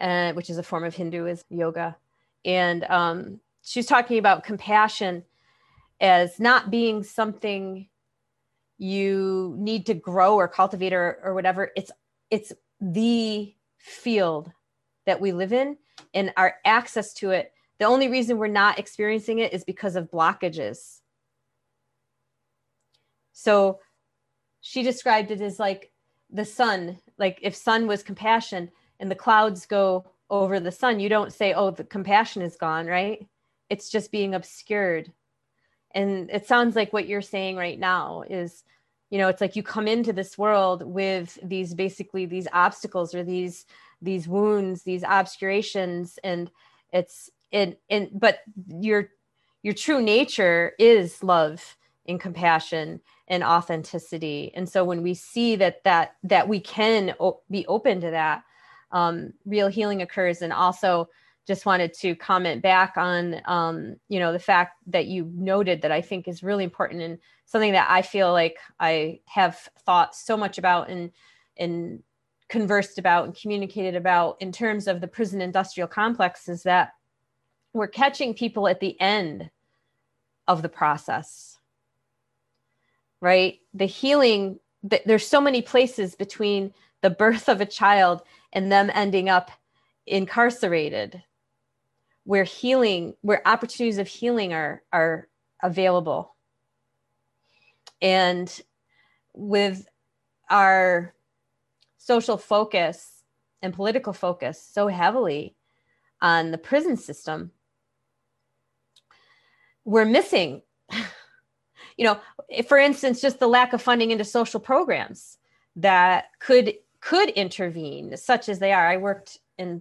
uh, which is a form of Hinduism yoga. And um, she was talking about compassion as not being something you need to grow or cultivate or, or whatever. It's it's the field that we live in and our access to it the only reason we're not experiencing it is because of blockages. So she described it as like the sun like if sun was compassion and the clouds go over the sun you don't say oh the compassion is gone right? It's just being obscured. And it sounds like what you're saying right now is you know it's like you come into this world with these basically these obstacles or these these wounds these obscurations and it's in in but your your true nature is love and compassion and authenticity. And so when we see that that that we can o- be open to that um, real healing occurs. And also just wanted to comment back on um, you know the fact that you noted that i think is really important and something that i feel like i have thought so much about and and conversed about and communicated about in terms of the prison industrial complex is that we're catching people at the end of the process right? The healing there's so many places between the birth of a child and them ending up incarcerated where healing where opportunities of healing are are available and with our social focus and political focus so heavily on the prison system, we're missing, you know, for instance, just the lack of funding into social programs that could could intervene, such as they are. I worked in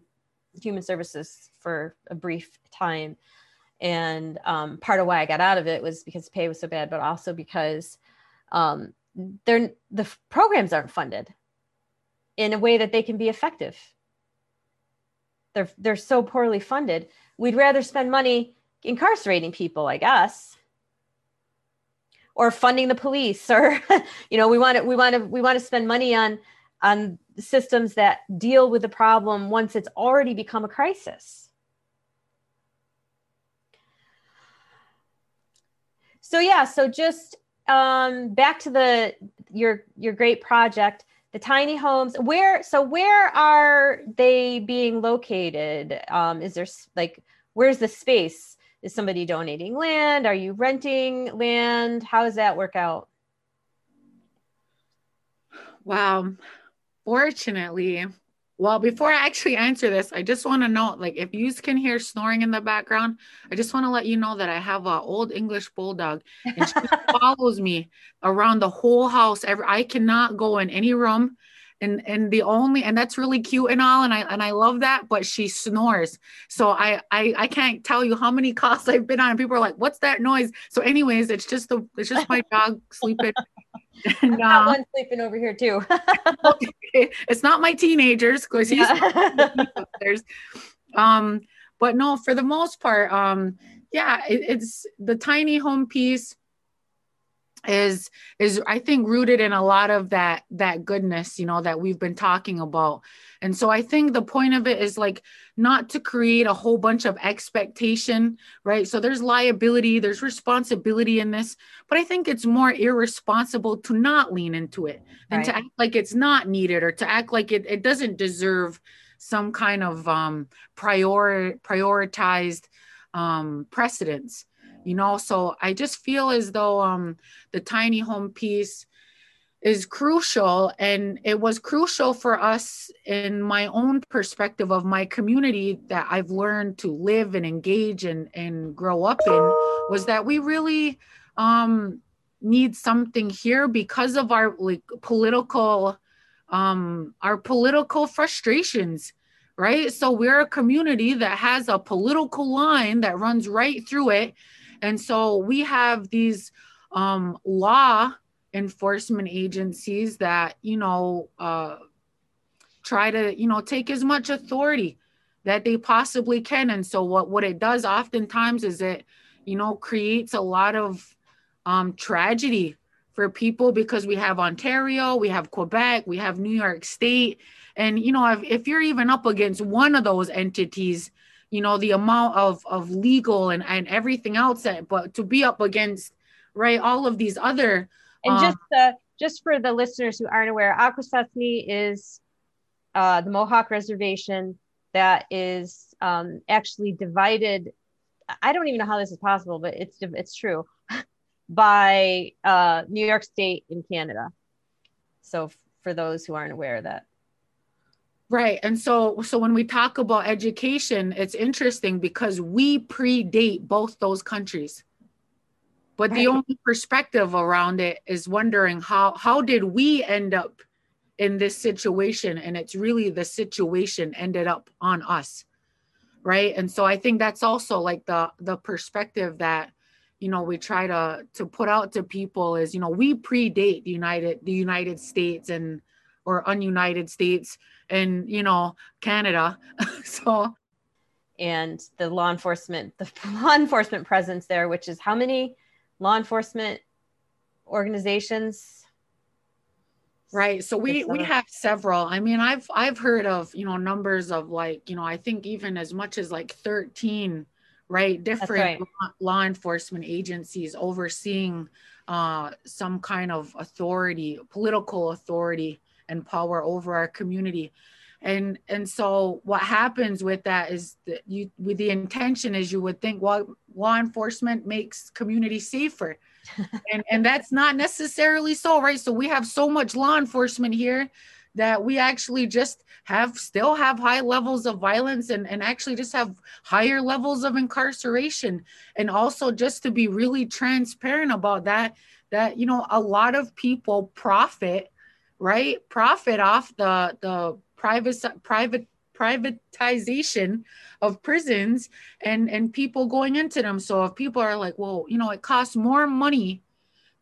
human services for a brief time, and um, part of why I got out of it was because pay was so bad, but also because um, they're the programs aren't funded in a way that they can be effective. They're they're so poorly funded. We'd rather spend money incarcerating people, I guess, or funding the police, or you know, we want to we want to we want to spend money on on systems that deal with the problem once it's already become a crisis. So yeah, so just um, back to the your your great project, the tiny homes. Where so where are they being located? Um, is there like where's the space? Is somebody donating land? Are you renting land? How does that work out? Wow. Fortunately, well, before I actually answer this, I just want to note like if you can hear snoring in the background, I just want to let you know that I have an old English bulldog and she follows me around the whole house. Every I cannot go in any room. And and the only and that's really cute and all and I and I love that, but she snores. So I I I can't tell you how many calls I've been on and people are like, "What's that noise?" So anyways, it's just the it's just my dog sleeping and, uh, one sleeping over here too. it's not my teenagers because he's yeah. there's um but no for the most part um yeah it, it's the tiny home piece is is i think rooted in a lot of that that goodness you know that we've been talking about. And so i think the point of it is like not to create a whole bunch of expectation right? So there's liability there's responsibility in this but i think it's more irresponsible to not lean into it and right. to act like it's not needed or to act like it, it doesn't deserve some kind of um prior prioritized um precedence you know? So i just feel as though um the tiny home piece is crucial and it was crucial for us in my own perspective of my community that i've learned to live and engage and and grow up in was that we really um need something here because of our like political um our political frustrations right? So we're a community that has a political line that runs right through it and so we have these um, law enforcement agencies that, you know, uh, try to, you know, take as much authority that they possibly can. And so what, what it does oftentimes is it, you know, creates a lot of um, tragedy for people because we have Ontario, we have Quebec, we have New York State. And, you know, if, if you're even up against one of those entities, you know the amount of of legal and and everything else that but to be up against right all of these other and um, just uh, just for the listeners who aren't aware akwesasne is uh, the mohawk reservation that is um, actually divided i don't even know how this is possible but it's it's true by uh, new york state in canada. So for those who aren't aware of that Right. And so so when we talk about education, it's interesting because we predate both those countries. But right. the only perspective around it is wondering how how did we end up in this situation and it's really the situation ended up on us. Right? And so I think that's also like the the perspective that you know we try to to put out to people is you know we predate the United the United States and or ununited states and you know canada. So and the law enforcement the law enforcement presence there which is how many law enforcement organizations? Right so we we have several. I mean i've i've heard of you know numbers of like you know i think even as much as like 13 right different right. Law, law, enforcement agencies overseeing uh some kind of authority political authority and power over our community. And and so what happens with that is that you with the intention is you would think well law enforcement makes community safer. And and that's not necessarily so right? So we have so much law enforcement here that we actually just have still have high levels of violence and, and actually just have higher levels of incarceration. And also just to be really transparent about that that you know a lot of people profit right? Profit off the the private private privatization of prisons and and people going into them. So if people are like well you know it costs more money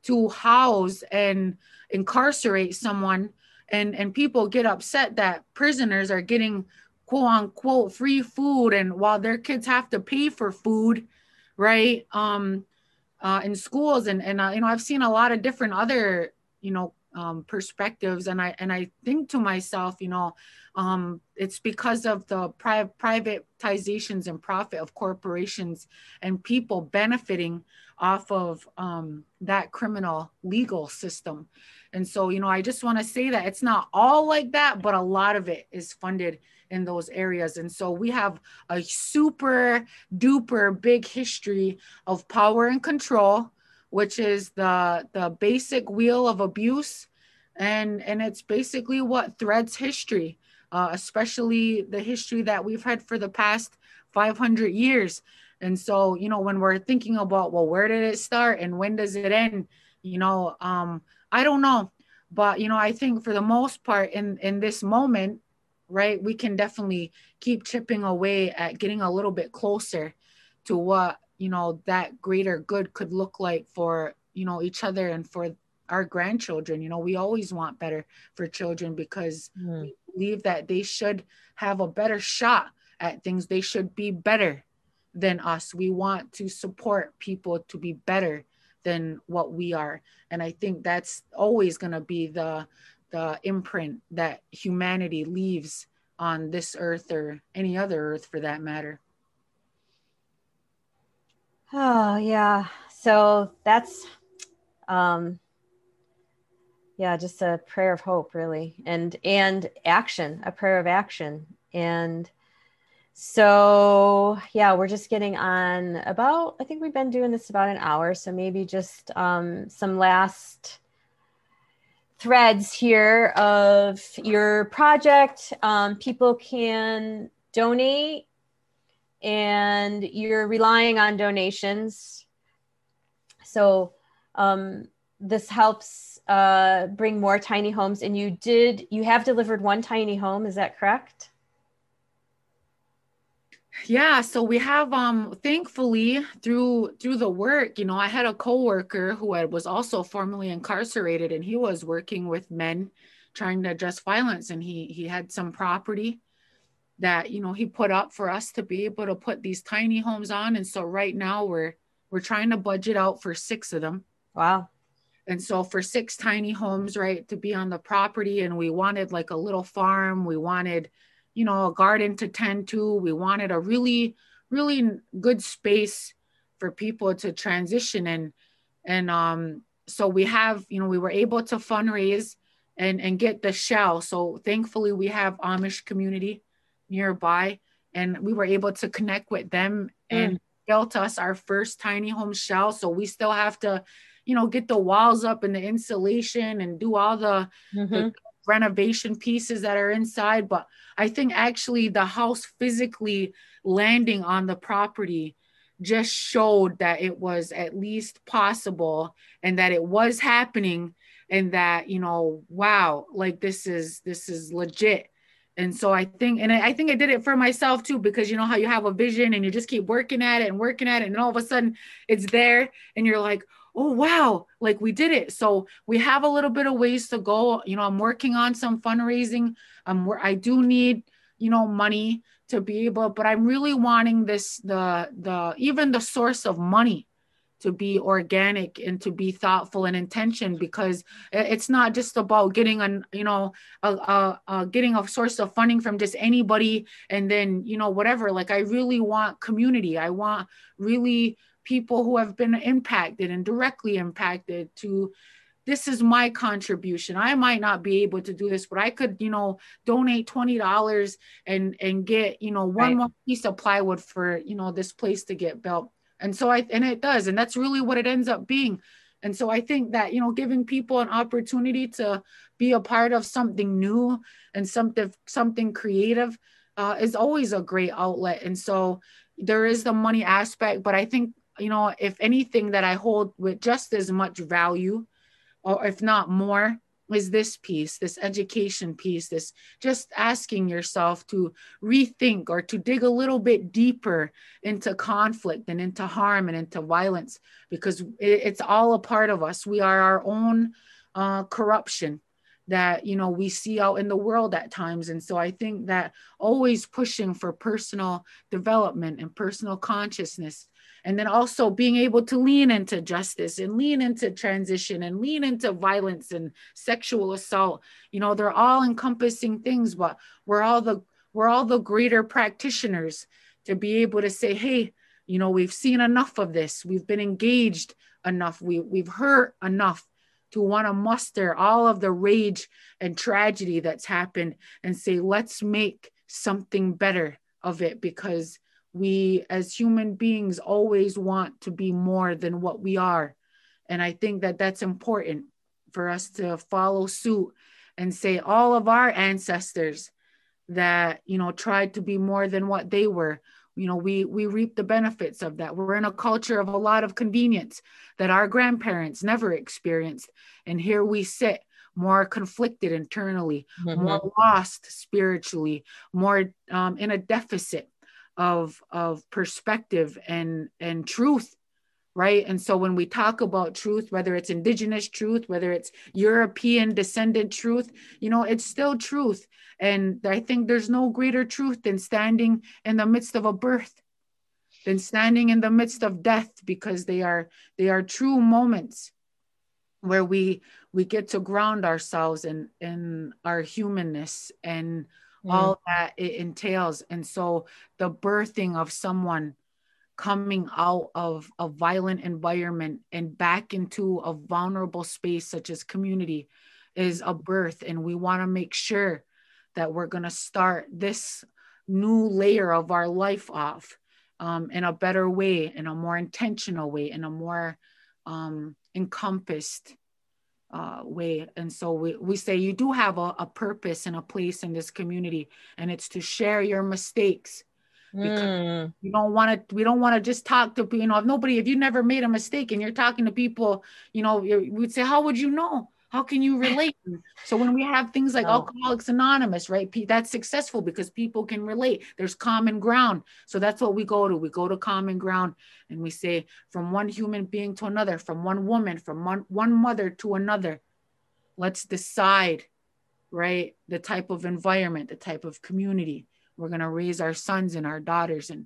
to house and incarcerate someone and and people get upset that prisoners are getting quote unquote free food and while their kids have to pay for food right? Um uh, in schools and and uh, you know i've seen a lot of different other you know um, perspectives. And i and i think to myself you know um, it's because of the pri- privatizations and profit of corporations and people benefiting off of um, that criminal legal system. And so you know i just want to say that it's not all like that but a lot of it is funded in those areas. And so we have a super duper big history of power and control which is the the basic wheel of abuse. And and it's basically what threads history uh, especially the history that we've had for the past 500 years. And so you know when we're thinking about well where did it start and when does it end? You know um i don't know. But you know i think for the most part in in this moment right we can definitely keep chipping away at getting a little bit closer to what you know that greater good could look like for you know each other and for our grandchildren. You know we always want better for children because mm. we believe that they should have a better shot at things. They should be better than us. We want to support people to be better than what we are. And i think that's always going to be the the imprint that humanity leaves on this earth or any other earth for that matter Oh, yeah. So that's, um, yeah, just a prayer of hope, really, and and action, a prayer of action, and so yeah, we're just getting on about. I think we've been doing this about an hour, so maybe just um, some last threads here of your project. Um, people can donate and you're relying on donations. So um, this helps uh, bring more tiny homes. And you did, you have delivered one tiny home, is that correct? yeah so we have um thankfully through through the work you know i had a coworker who was also formerly incarcerated and he was working with men trying to address violence and he he had some property that you know he put up for us to be able to put these tiny homes on. And so right now we're we're trying to budget out for six of them. Wow. And so for six tiny homes right to be on the property and we wanted like a little farm we wanted you know a garden to tend to we wanted a really really good space for people to transition and and um so we have you know we were able to fundraise and and get the shell. So thankfully we have amish community nearby and we were able to connect with them and mm. built us our first tiny home shell so we still have to you know get the walls up and the insulation and do all the, mm-hmm. the renovation pieces that are inside but i think actually the house physically landing on the property just showed that it was at least possible and that it was happening and that you know wow like this is this is legit and so i think and i think i did it for myself too because you know how you have a vision and you just keep working at it and working at it and all of a sudden it's there and you're like oh wow like we did it. So we have a little bit of ways to go. You know i'm working on some fundraising. Where i do need you know money to be able but i'm really wanting this the the even the source of money to be organic and to be thoughtful and intention because it's not just about getting an you know a, a, a, getting a source of funding from just anybody and then you know whatever. Like i really want community. I want really people who have been impacted and directly impacted to this is my contribution. I might not be able to do this but i could you know donate $20 and and get you know one right. more piece of plywood for you know this place to get built and so i and it does and that's really what it ends up being. And so i think that you know giving people an opportunity to be a part of something new and something something creative uh, is always a great outlet. And so there is the money aspect but i think you know if anything that i hold with just as much value or if not more is this piece, this education piece, this just asking yourself to rethink or to dig a little bit deeper into conflict and into harm and into violence, because it's all a part of us. We are our own uh, corruption that you know we see out in the world at times and so i think that always pushing for personal development and personal consciousness and then also being able to lean into justice and lean into transition and lean into violence and sexual assault. You know they're all encompassing things but we're all the we're all the greater practitioners to be able to say hey you know we've seen enough of this. We've been engaged enough. We, we've heard enough to want to muster all of the rage and tragedy that's happened and say let's make something better of it because we as human beings always want to be more than what we are. And i think that that's important for us to follow suit and say all of our ancestors that you know tried to be more than what they were. You know we we reap the benefits of that. We're in a culture of a lot of convenience that our grandparents never experienced. And here we sit more conflicted internally mm-hmm. more lost spiritually more um, in a deficit of of perspective and and truth right? And so when we talk about truth whether it's indigenous truth whether it's european descendant truth you know it's still truth. And i think there's no greater truth than standing in the midst of a birth than standing in the midst of death because they are they are true moments where we we get to ground ourselves in in our humanness and mm. all that it entails. And so the birthing of someone coming out of a violent environment and back into a vulnerable space such as community is a birth and we want to make sure that we're going to start this new layer of our life off um, in a better way in a more intentional way in a more um, encompassed uh, way. And so we, we say you do have a, a purpose and a place in this community, and it's to share your mistakes. Because mm. you don't want to, we don't want to just talk to, you know, if nobody, if you never made a mistake and you're talking to people, you know, we'd say, how would you know? How can you relate? so when we have things like oh. Alcoholics Anonymous, right? That's successful because people can relate. There's common ground. So that's what we go to. We go to common ground and we say from one human being to another, from one woman, from one, one mother to another. Let's decide, right? The type of environment, the type of community we're going to raise our sons and our daughters and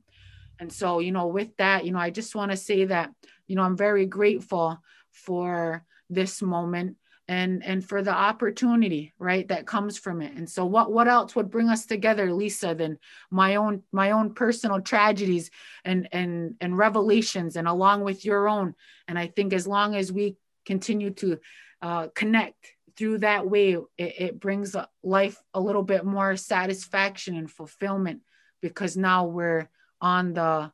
and so you know with that you know i just want to say that you know i'm very grateful for this moment and and for the opportunity right that comes from it. And so what what else would bring us together lisa than my own my own personal tragedies and and and revelations and along with your own? And i think as long as we continue to uh, connect through that way it, it brings life a little bit more satisfaction and fulfillment because now we're on the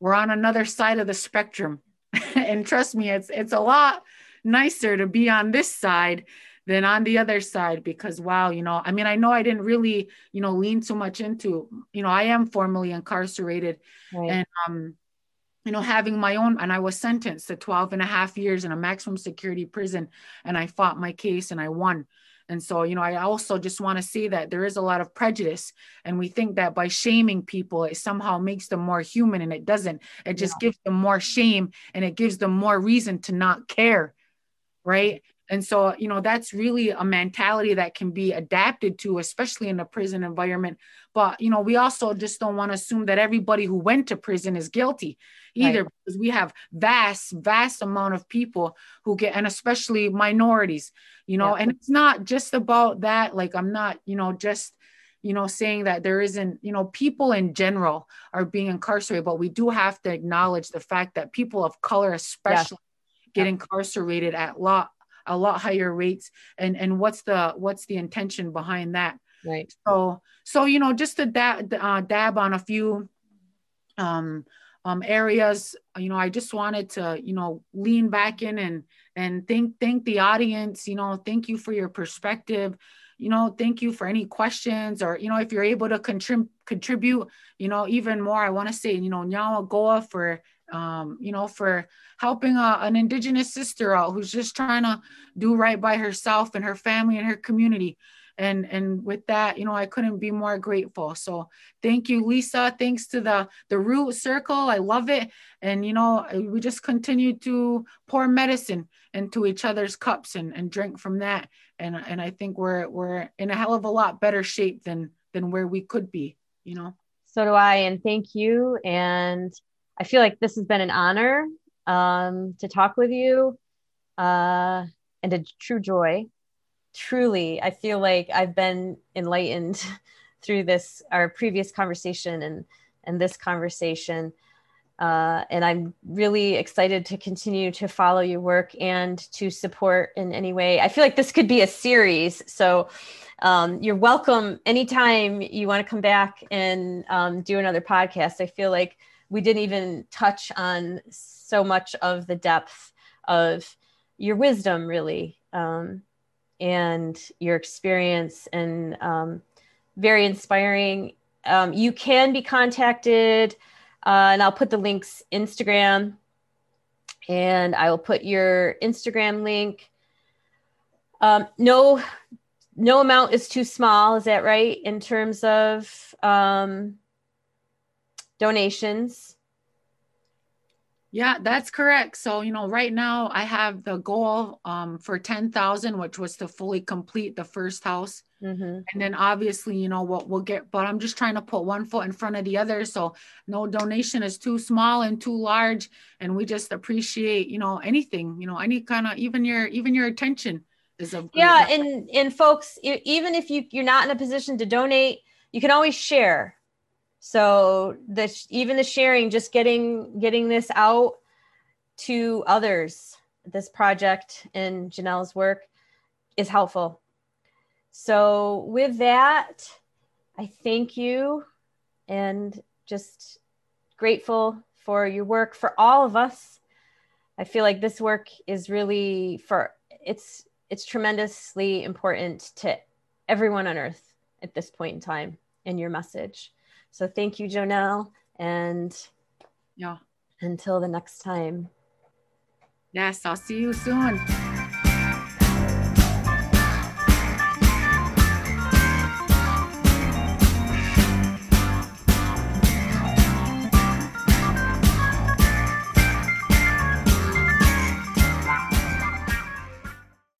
we're on another side of the spectrum. And trust me it's it's a lot nicer to be on this side than on the other side because wow you know i mean i know i didn't really you know lean too much into you know i am formally incarcerated right. and um you know having my own and i was sentenced to 12 and a half years in a maximum security prison and i fought my case and i won and so, you know, I also just want to say that there is a lot of prejudice, and we think that by shaming people, it somehow makes them more human, and it doesn't. It just yeah. gives them more shame and it gives them more reason to not care right? And so, you know, that's really a mentality that can be adapted to, especially in a prison environment. But, you know, we also just don't want to assume that everybody who went to prison is guilty either, right. because we have vast, vast amount of people who get, and especially minorities, you know, yeah. and it's not just about that. Like, I'm not, you know, just, you know, saying that there isn't, you know, people in general are being incarcerated, but we do have to acknowledge the fact that people of color, especially, get incarcerated at lot a lot higher rates and and what's the what's the intention behind that right so so you know just to dab, uh, dab on a few um um, areas, you know, I just wanted to, you know, lean back in and and thank thank the audience. You know, thank you for your perspective. You know, thank you for any questions or you know, if you're able to contrib- contribute, you know, even more. I want to say, you know, Nyawa Goa for um, you know, for helping a, an indigenous sister out who's just trying to do right by herself and her family and her community. And and with that you know i couldn't be more grateful. So thank you lisa. Thanks to the the root circle. I love it. And you know we just continue to pour medicine into each other's cups and, and drink from that. And and i think we're we're in a hell of a lot better shape than than where we could be you know? So do i. And thank you. And i feel like this has been an honor um, to talk with you uh, and a true joy. Truly i feel like i've been enlightened through this our previous conversation and and this conversation. Uh, and i'm really excited to continue to follow your work and to support in any way. I feel like this could be a series so um, you're welcome anytime you want to come back and um, do another podcast. I feel like we didn't even touch on so much of the depth of your wisdom really um, and your experience and um, very inspiring. Um, you can be contacted, uh, and I'll put the links Instagram, and I will put your Instagram link. Um, no, no amount is too small. Is that right? In terms of um, donations. Yeah, that's correct. So, you know, right now I have the goal um, for 10,000, which was to fully complete the first house. Mm-hmm. And then obviously, you know, what we'll get, but I'm just trying to put one foot in front of the other. So no donation is too small and too large. And we just appreciate, you know, anything, you know, any kind of, even your, even your attention is a yeah. And, and folks, even if you, you're not in a position to donate, you can always share so the even the sharing just getting getting this out to others this project and janelle's work is helpful. So with that i thank you and just grateful for your work for all of us. I feel like this work is really for it's it's tremendously important to everyone on earth at this point in time in your message so thank you, Jonelle. And yeah, until the next time. Yes, I'll see you soon.